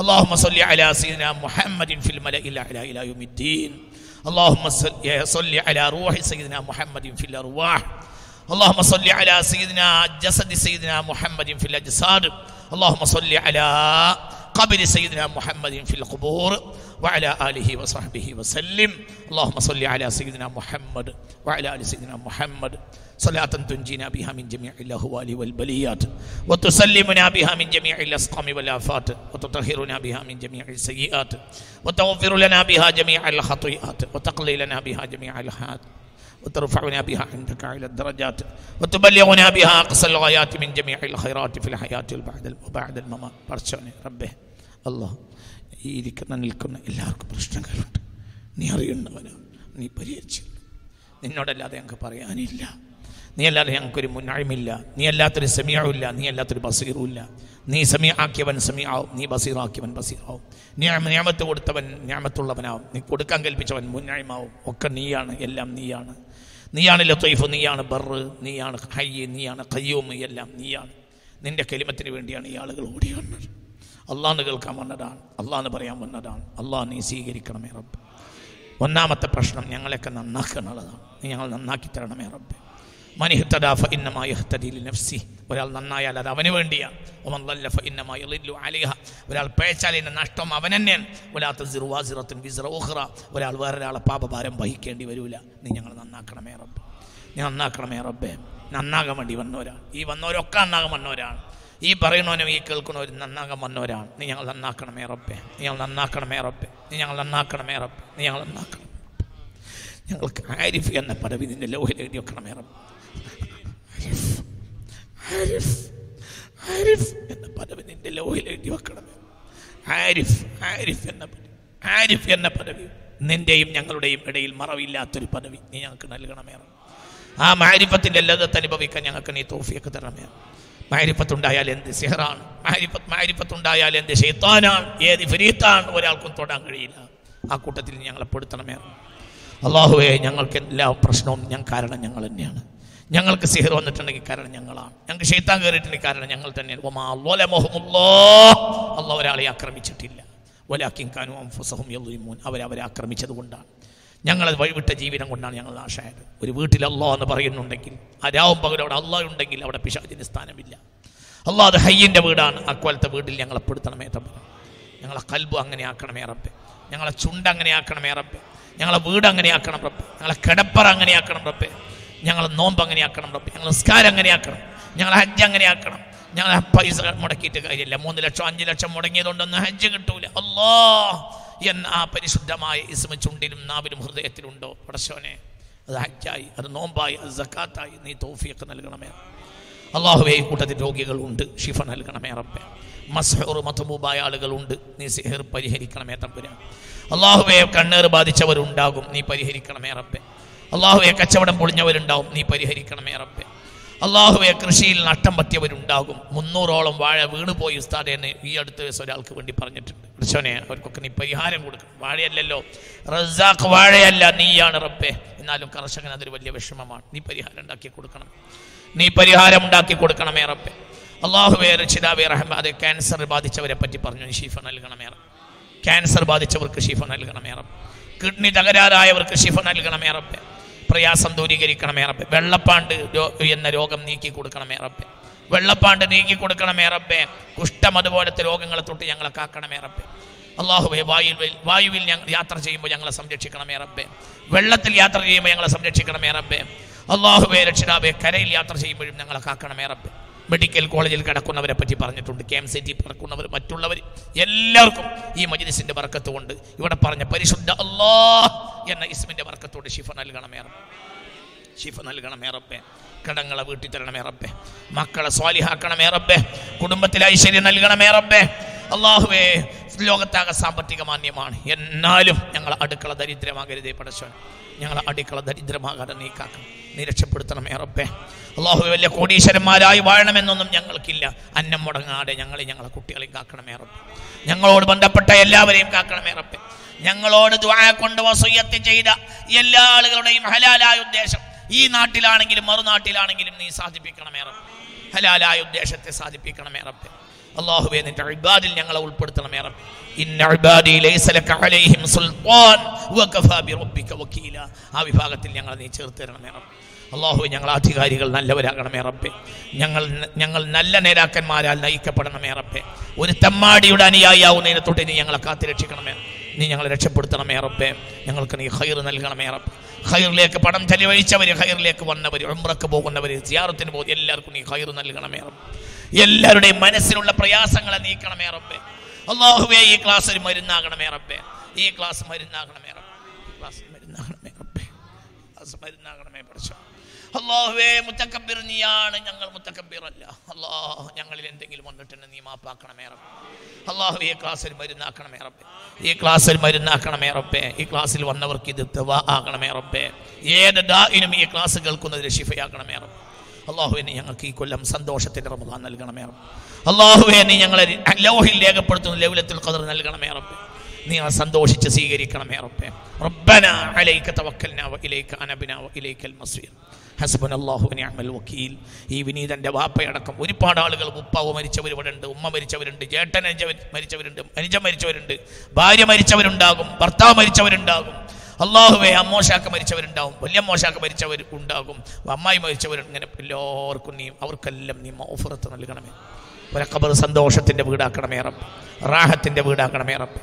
اللهم صل على سيدنا محمد في الملأ الأعلى إلى يوم الدين. اللهم صل على روح سيدنا محمد في الأرواح. اللهم صل على سيدنا جسد سيدنا محمد في الأجساد. اللهم صل على قبر سيدنا محمد في القبور وعلى آله وصحبه وسلم. اللهم صل على سيدنا محمد وعلى آل سيدنا محمد. صلاة تنجينا بها من جميع الأهوال والبليات وتسلمنا بها من جميع الأسقام والآفات وتطهرنا بها من جميع السيئات وتغفر لنا بها جميع الخطيئات وتقضي لنا بها جميع الحاد وترفعنا بها عندك على الدرجات وتبلغنا بها أقصى الغايات من جميع الخيرات في الحياة وبعد وبعد الممات. برشوني ربه അല്ല ഈ ഇരിക്കുന്ന നിൽക്കുന്ന എല്ലാവർക്കും പ്രശ്നങ്ങളുണ്ട്. നീ അറിയുന്നവനാണ് നീ പരിഹരിച്ചു നിന്നോടല്ലാതെ ഞങ്ങൾക്ക് പറയാനില്ല. നീ അല്ലാതെ ഞങ്ങൾക്കൊരു മുന്നായ്മയില്ല. നീ അല്ലാത്തൊരു സെമിയാവില്ല നീ അല്ലാത്തൊരു ബസീറുമില്ല നീ സെമി ആക്കിയവൻ സമി ആവും നീ ബസീറാക്കിയവൻ ബസീറാവും. നീ ഞാമത്ത് കൊടുത്തവൻ നിയമത്തുള്ളവനാവും. നീ കൊടുക്കാൻ കൽപ്പിച്ചവൻ മുന്നഴിമാവും ഒക്കെ നീയാണ് എല്ലാം നീയാണ്. നീയാണ് ലത്തൈഫ് നീയാണ് ബറ് നീയാണ് ഹയ്യ് നീയാണ് കയ്യൂമ് എല്ലാം നീയാണ്. നിന്റെ കെലിമത്തിന് വേണ്ടിയാണ് ഈ ആളുകൾ ഓടിയാണ് അള്ളാന്ന് കേൾക്കാൻ വന്നതാണ്. അള്ളാന്ന് പറയാൻ വന്നതാണ്. അള്ളാഹ് നീ സ്വീകരിക്കണമേ റബ്ബ്. ഒന്നാമത്തെ പ്രശ്നം ഞങ്ങളെയൊക്കെ നന്നാക്കാനുള്ളതാണ് നീ ഞങ്ങൾ നന്നാക്കി തരണമേ റബ്ബ്. നഫ്സി ഒരാൾ നന്നായാൽ അത് അവന് വേണ്ടിയാണ് ഒരാൾ പേച്ചാൽ എന്റെ നഷ്ടം അവൻ തന്നെയാണ്. സിറുവാസിറത്തിൻ വിസിറ ഒരാൾ വേറൊരാളെ പാപഭാരം വഹിക്കേണ്ടി വരൂല. നീ ഞങ്ങൾ നന്നാക്കണമേ റബ്ബ്. നീ നന്നാക്കണമേ റബ്ബേ. നന്നാകാൻ വേണ്ടി വന്നവരാണ് ഈ വന്നവരൊക്കെ നന്നാകാൻ വന്നവരാണ്. ഈ പറയുന്നവനും ഈ കേൾക്കുന്നവരും നന്നാകാൻ വന്നവരാണ്. നീ ഞങ്ങൾ നന്നാക്കണമേ റബ്ബേ. നീ ഞങ്ങൾ നന്നാക്കണമേ റബ്ബേ. നീ ഞങ്ങൾ നന്നാക്കണമേ റബ്ബേ. നീ ഞങ്ങൾ നന്നാക്കണം ഞങ്ങൾക്ക് ആരിഫ് എന്ന പദവി നിന്റെ ലോഹിൽ എഴുതി വെക്കണമേ റബ്ബ്. എന്ന പദവി നിന്റെ ലോഹിൽ എഴുതി വെക്കണമേ ആരിഫ്. ആരിഫ് എന്ന ആരിഫ് എന്ന പദവി നിന്റെയും ഞങ്ങളുടെയും ഇടയിൽ മറവില്ലാത്തൊരു പദവി നീ ഞങ്ങൾക്ക് നൽകണമേ ആ മാരിഫത്തിന്റെ ലതത്ത് അനുഭവിക്കാൻ ഞങ്ങൾക്ക് നീ തോഫിയൊക്കെ തരണമേ മാരിപ്പത്തുണ്ടായാൽ എന്ത് സിഹറാണ്? മാരിപ്പത്ത് മാരിപ്പത്തുണ്ടായാൽ എന്ത് ഷെയ്ത്താനാണ് ഏത് ഫരീത്താണ് ഒരാൾക്കും തൊടാൻ കഴിയില്ല. ആ കൂട്ടത്തിൽ ഞങ്ങളെ പെടുത്തണമേ. അള്ളാഹുവെ ഞങ്ങൾക്ക് എല്ലാ പ്രശ്നവും ഞാൻ കാരണം ഞങ്ങൾ തന്നെയാണ്. ഞങ്ങൾക്ക് സിഹർ വന്നിട്ടുണ്ടെങ്കിൽ കാരണം ഞങ്ങളാണ്. ഞങ്ങൾക്ക് ഷെയ്ത്താൻ കയറിയിട്ടുണ്ടെങ്കിൽ കാരണം ഞങ്ങൾ തന്നെയാണ്. അള്ളാഹ് ഒരാളെ ആക്രമിച്ചിട്ടില്ല. ഒലാക്കിൻ കാനും അവരെ അവരവരെ ആക്രമിച്ചത് കൊണ്ടാണ്. ഞങ്ങളത് വഴിവിട്ട ജീവിതം കൊണ്ടാണ് ഞങ്ങൾ നാശമായത്. ഒരു വീട്ടിൽ അള്ളാഹ് എന്ന് പറയുന്നുണ്ടെങ്കിൽ ആ രാവും പകരം അവിടെ അള്ളാഹ് ഉണ്ടെങ്കിൽ അവിടെ പിശാചിന് സ്ഥാനമില്ല. അള്ളാഹ് അത് ഹയ്യന്റെ വീടാണ്. അക്കോലത്തെ വീട്ടിൽ ഞങ്ങളെ പെടുത്തണമേ തമ്പ ഞങ്ങളെ കൽബ് അങ്ങനെ ആക്കണമേ റബ്ബെ. ഞങ്ങളെ ചുണ്ട് അങ്ങനെ ആക്കണമേ റബ്ബെ. ഞങ്ങളെ വീട് അങ്ങനെ ആക്കണം റബ്ബെ. ഞങ്ങളെ കിടപ്പറ അങ്ങനെ ആക്കണം റബ്ബെ. ഞങ്ങളെ നോമ്പ് അങ്ങനെ ആക്കണം റബ്ബെ. ഞങ്ങളെ നിസ്കാരം അങ്ങനെ ആക്കണം ഞങ്ങളെ ഹജ്ജ് അങ്ങനെ ആക്കണം ഞങ്ങൾ പൈസ മുടക്കിയിട്ട് കാര്യമില്ല. മൂന്ന് ലക്ഷം അഞ്ച് ലക്ഷം മുടങ്ങിയതുകൊണ്ടൊന്നും ഹജ്ജ് കിട്ടൂല. അല്ലാ എന്ന ആ പരിശുദ്ധമായ ഇസ്മ ചുണ്ടിലും നാവിലും ഹൃദയത്തിലുണ്ടോ? പടശോനെ അത് ഹജ്ജായി അത് നോമ്പായി അത് സക്കാത്തായി. നീ തോഫിയൊക്കെ നൽകണമേ. അള്ളാഹുവേ ഈ കൂട്ടത്തിൽ രോഗികളുണ്ട്. ഷിഫ നൽകണമേ റബ്ബെ. മസ്ഹൂർ മതമൂബായ ആളുകളുണ്ട്. നീ സിഹർ പരിഹരിക്കണമേ തമ്പുരാൻ അള്ളാഹുവെ കണ്ണേർ ബാധിച്ചവരുണ്ടാകും. നീ പരിഹരിക്കണമേ റബ്ബെ. അള്ളാഹുവെ കച്ചവടം പൊളിഞ്ഞവരുണ്ടാവും. നീ പരിഹരിക്കണമേ റബ്ബെ. അള്ളാഹുവെ കൃഷിയിൽ നഷ്ടം പറ്റിയവരുണ്ടാകും. മുന്നൂറോളം വാഴ വീണുപോയി ഉസ്താദ് എന്ന് ഈ അടുത്ത ദിവസം ഒരാൾക്ക് വേണ്ടി പറഞ്ഞിട്ടുണ്ട്. കൃഷനെ അവർക്കൊക്കെ നീ പരിഹാരം കൊടുക്കണം വാഴയല്ലല്ലോ. റസാഖ് വാഴയല്ല നീയാണ് റബ്ബേ. എന്നാലും കർഷകൻ അതൊരു വലിയ വിഷമമാണ്. നീ പരിഹാരം ഉണ്ടാക്കി കൊടുക്കണം. നീ പരിഹാരം ഉണ്ടാക്കി കൊടുക്കണമേ റബ്ബെ. അള്ളാഹുബെ രക്ഷിതാബെ റഹ്മാദെ ക്യാൻസർ ബാധിച്ചവരെ പറ്റി പറഞ്ഞു. ഷീഫ നൽകണമേ റബ്ബ്. ക്യാൻസർ ബാധിച്ചവർക്ക് ഷീഫ നൽകണമേ റബ്ബ്. കിഡ്നി തകരാറായവർക്ക് ഷിഫ നൽകണമേ റബ്ബെ. പ്രയാസം ദൂരീകരിക്കണമേ റബ്ബെ. വെള്ളപ്പാണ്ട് എന്ന രോഗം നീക്കി കൊടുക്കണമേ റബ്ബെ. വെള്ളപ്പാണ്ട് നീക്കി കൊടുക്കണമേ റബ്ബെ. കുഷ്ഠം അതുപോലത്തെ രോഗങ്ങളെ തൊട്ട് ഞങ്ങളെ കാക്കണമേ റബ്ബെ. അള്ളാഹുബെ വായുവിൽ വായുവിൽ ഞങ്ങൾ യാത്ര ചെയ്യുമ്പോൾ ഞങ്ങളെ സംരക്ഷിക്കണമേ റബ്ബെ. വെള്ളത്തിൽ യാത്ര ചെയ്യുമ്പോൾ ഞങ്ങളെ സംരക്ഷിക്കണമേ റബ്ബെ. അള്ളാഹുബെ രക്ഷിതാബെ കരയിൽ യാത്ര ചെയ്യുമ്പോഴും ഞങ്ങളെ കാക്കണമേ റബ്ബെ. മെഡിക്കൽ കോളേജിൽ കിടക്കുന്നവരെ പറ്റി പറഞ്ഞിട്ടുണ്ട്. കെ എം സി ടി കിടക്കുന്നവർ മറ്റുള്ളവർ എല്ലാവർക്കും ഈ മജ്ലിസിന്റെ ബർക്കത്ത് കൊണ്ട് ഇവിടെ പറഞ്ഞ പരിശുദ്ധ അല്ലാഹ് എന്ന ഇസ്മിന്റെ വർക്കത്തോട് ഷിഫ നൽകണമേ ഷിഫ നൽകണമേ റബ്ബേ. കടങ്ങളെ വീട്ടിൽ തരണമേ റബ്ബേ. മക്കളെ സ്വാലിഹാക്കണമേ റബ്ബേ. കുടുംബത്തിൽ ഐശ്വര്യം നൽകണമേ റബ്ബെ. അള്ളാഹുവേ ലോകത്താകെ സാമ്പത്തിക മാന്യമാണ് എന്നാലും ഞങ്ങൾ അടുക്കള ദരിദ്രമാകരുതേ പടച്ചോൻ ഞങ്ങൾ അടുക്കള ദരിദ്രമാകാതെ നീക്കാക്കണം നീ രക്ഷപ്പെടുത്തണം ഏറപ്പേ അള്ളാഹു വലിയ കോടീശ്വരന്മാരായി വാഴണമെന്നൊന്നും ഞങ്ങൾക്കില്ല. അന്നം മുടങ്ങാതെ ഞങ്ങളെ ഞങ്ങളെ കുട്ടികളെയും കാക്കണം ഏറപ്പ് ഞങ്ങളോട് ബന്ധപ്പെട്ട എല്ലാവരെയും കാക്കണം ഏറപ്പേ ഞങ്ങളോട് ദ്വാര കൊണ്ട് വസൂയത്ത് ചെയ്ത എല്ലാ ആളുകളുടെയും ഹലാലായ ഉദ്ദേശം ഈ നാട്ടിലാണെങ്കിലും മറുനാട്ടിലാണെങ്കിലും നീ സാധിപ്പിക്കണം ഏറപ്പ് ഹലാലായ ഉദ്ദേശത്തെ സാധിപ്പിക്കണം റബ്ബെ. അള്ളാഹുവേ നിന്റെ ഇബാദിൽ ഞങ്ങളെ ഉൾപ്പെടുത്തണമേ റബ്ബെ. ആ വിഭാഗത്തിൽ ഞങ്ങളെ നീ ചേർത്ത് തരണമേ റബ്ബെ. അള്ളാഹു ഞങ്ങൾ അധികാരികൾ നല്ലവരാകണമേ റബ്ബെ. ഞങ്ങൾ ഞങ്ങൾ നല്ല നേതാക്കന്മാരാൽ നയിക്കപ്പെടണമേ റബ്ബെ. ഒരു തെമ്മാടിയുടെ അനുയായിയാവുന്നതിനെ തൊട്ട് നീ ഞങ്ങളെ കാത്തുരക്ഷിക്കണമേ നീ ഞങ്ങളെ രക്ഷപ്പെടുത്തണമേ റബ്ബെ. ഞങ്ങൾക്ക് നീ ഹൈർ നൽകണമേ റബ്ബെ. ഹൈറിലേക്ക് പണം ചെലവഴിച്ചവർ ഹൈറിലേക്ക് വന്നവർ ഉംറക്ക് പോകുന്നവർ സിയാറത്തിന് പോകും എല്ലാവർക്കും നീ ഹൈർ നൽകണമേ റബ്ബെ. എല്ലാവരുടെയും മനസ്സിലുള്ള പ്രയാസങ്ങളെ നീക്കണമേ റബ്ബേ. അള്ളാഹുവേ ഈ ക്ലാസ് മരുന്നാകണമേ റബ്ബേ. ഈ ക്ലാസ് മരുന്നാകണമേ ക്ലാസ്സിൽ മരുന്നാകണമേ റബ്ബേ. ക്ലാസ് മരുന്നാകണമേ പഠിച്ചോ. അള്ളാഹുവേ മുത്തക്കബിർ നീയാണ്. ഞങ്ങൾ മുത്തക്കബിറല്ല. അള്ളാഹ് ഞങ്ങളിൽ എന്തെങ്കിലും വന്നിട്ടുണ്ട് നീ മാപ്പാക്കണമേ റബ്ബേ. അള്ളാഹു ഈ ക്ലാസ്സിൽ മരുന്നാക്കണമേ റബ്ബേ. ഈ ക്ലാസ്സിൽ മരുന്നാക്കണമേ റബ്ബേ. ഈ ക്ലാസ്സിൽ വന്നവർക്ക് ഇത് ദവാ ആകണമേ റബ്ബേ. ഏത് ദാഇനും ഈ ക്ലാസ് കേൾക്കുന്നതിന് ഷിഫയാക്കണമേ റബ്ബെ. അള്ളാഹുവിനെ ഞങ്ങൾക്ക് ഈ കൊല്ലം സന്തോഷത്തിന്റെ റമദാൻ നൽകണമേ റബ്ബെ. നീ ഞങ്ങളെ ലൗഹിൽ രേഖപ്പെടുത്തുന്ന ലൗലത്തുൽ ഖദർ നൽകണമേ റബ്ബ്. നീ ആ സന്തോഷിച്ച് സ്വീകരിക്കണമേ റബ്ബെ. റബ്ബന അലൈക തവക്കൽനാ വ ഇലൈക അനബ്നാ വ ഇലൈക്കൽ മസീർ. അള്ളാഹുവിനെ അമൽ വക്കീൽ. ഈ വിനീതന്റെ വാപ്പയടക്കം ഒരുപാട് ആളുകൾ ഉപ്പാവ് മരിച്ചവർ ഉണ്ട് ഉമ്മ മരിച്ചവരുണ്ട് ജേട്ടൻ മരിച്ചവരുണ്ട് അനുജ മരിച്ചവരുണ്ട് ഭാര്യ മരിച്ചവരുണ്ടാകും ഭർത്താവ് മരിച്ചവരുണ്ടാകും. അള്ളാഹുവെ അമ്മോശാക്ക മരിച്ചവരുണ്ടാവും. വലിയ അമ്മോശാക്ക മരിച്ചവർ ഉണ്ടാകും. അമ്മായി മരിച്ചവർ ഇങ്ങനെ എല്ലാവർക്കും നീ അവർക്കെല്ലാം നീ മൗഫറത്ത് നൽകണമേ. ഒരക്കബർ സന്തോഷത്തിന്റെ വീടാക്കണമേ റബ്ബ്. റാഹത്തിന്റെ വീടാക്കണമേ റബ്ബ്.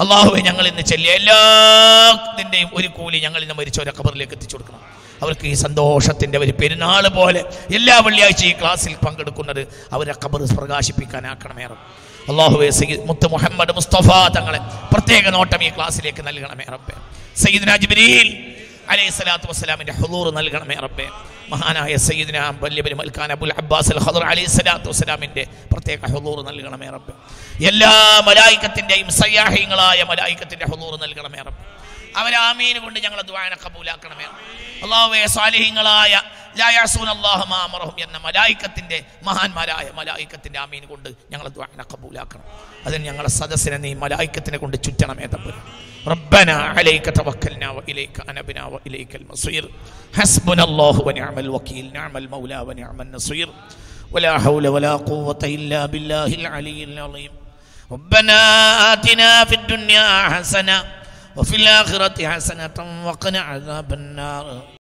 അള്ളാഹുവെ ഞങ്ങൾ ഇന്ന് ചെല്ലിയ എല്ലാത്തിന്റെയും ഒരു കൂലി ഞങ്ങൾ ഇന്ന് മരിച്ച ഒരു കബറിലേക്ക് എത്തിച്ചു കൊടുക്കണം. അവർക്ക് ഈ സന്തോഷത്തിന്റെ ഒരു പെരുന്നാൾ പോലെ എല്ലാ വെള്ളിയാഴ്ച ഈ ക്ലാസ്സിൽ പങ്കെടുക്കുന്നത് അവരെ കബർ പ്രകാശിപ്പിക്കാനാക്കണമേ റബ്ബ്. അള്ളാഹുവെ മുത്ത് മുഹമ്മദ് മുസ്തഫ തങ്ങളെ പ്രത്യേക നോട്ടം ഈ ക്ലാസ്സിലേക്ക് നൽകണമേ റബ്ബെ. സയ്യിദ്ന ജിബ്രീൽ അലൈഹി സ്വലാത്തു വസ്സലാമിന്റെ ഹുദൂർ നൽകണമേ റബ്ബേ. മഹാനായ സയ്യിദ്ന വല്യബലി മൽക്കാൻ അബുൽ അബ്ബാസ് അൽ ഹദർ അലൈഹി സ്വലാത്തു വസ്സലാമിന്റെ പ്രത്യേക ഹുദൂർ നൽകണമേ റബ്ബേ. എല്ലാ മലായിക്കത്തിന്റെയും സയ്യാഹിങ്ങളായ മലായിക്കത്തിന്റെ ഹുദൂർ നൽകണമേ റബ്ബേ. അവരെ ആമീൻ കൊണ്ട് ഞങ്ങൾ ദ്വാന കബൂലാക്കണമേ. അള്ളാഹുവെ സ്വാലിഹിങ്ങളായ എന്ന മലായിക്കത്തിന്റെ മഹാന്മാരായ മലായിക്കത്തിന്റെ ആമീൻ കൊണ്ട് ഞങ്ങൾ ദ്വാന കബൂലാക്കണം. അതിന് ഞങ്ങളെ സദസ്സിനെ നീ മലായിക്കത്തിനെ കൊണ്ട് ചുറ്റണമേ തമ്പുരാൻ ربنا عليك توكلنا وإليك أنبنا وإليك المصير حسبنا الله ونعم الوكيل نعم المولى ونعم النصير ولا حول ولا قوة إلا بالله العلي العظيم ربنا آتنا في الدنيا حسنة وفي الآخرة حسنة وقنا عذاب النار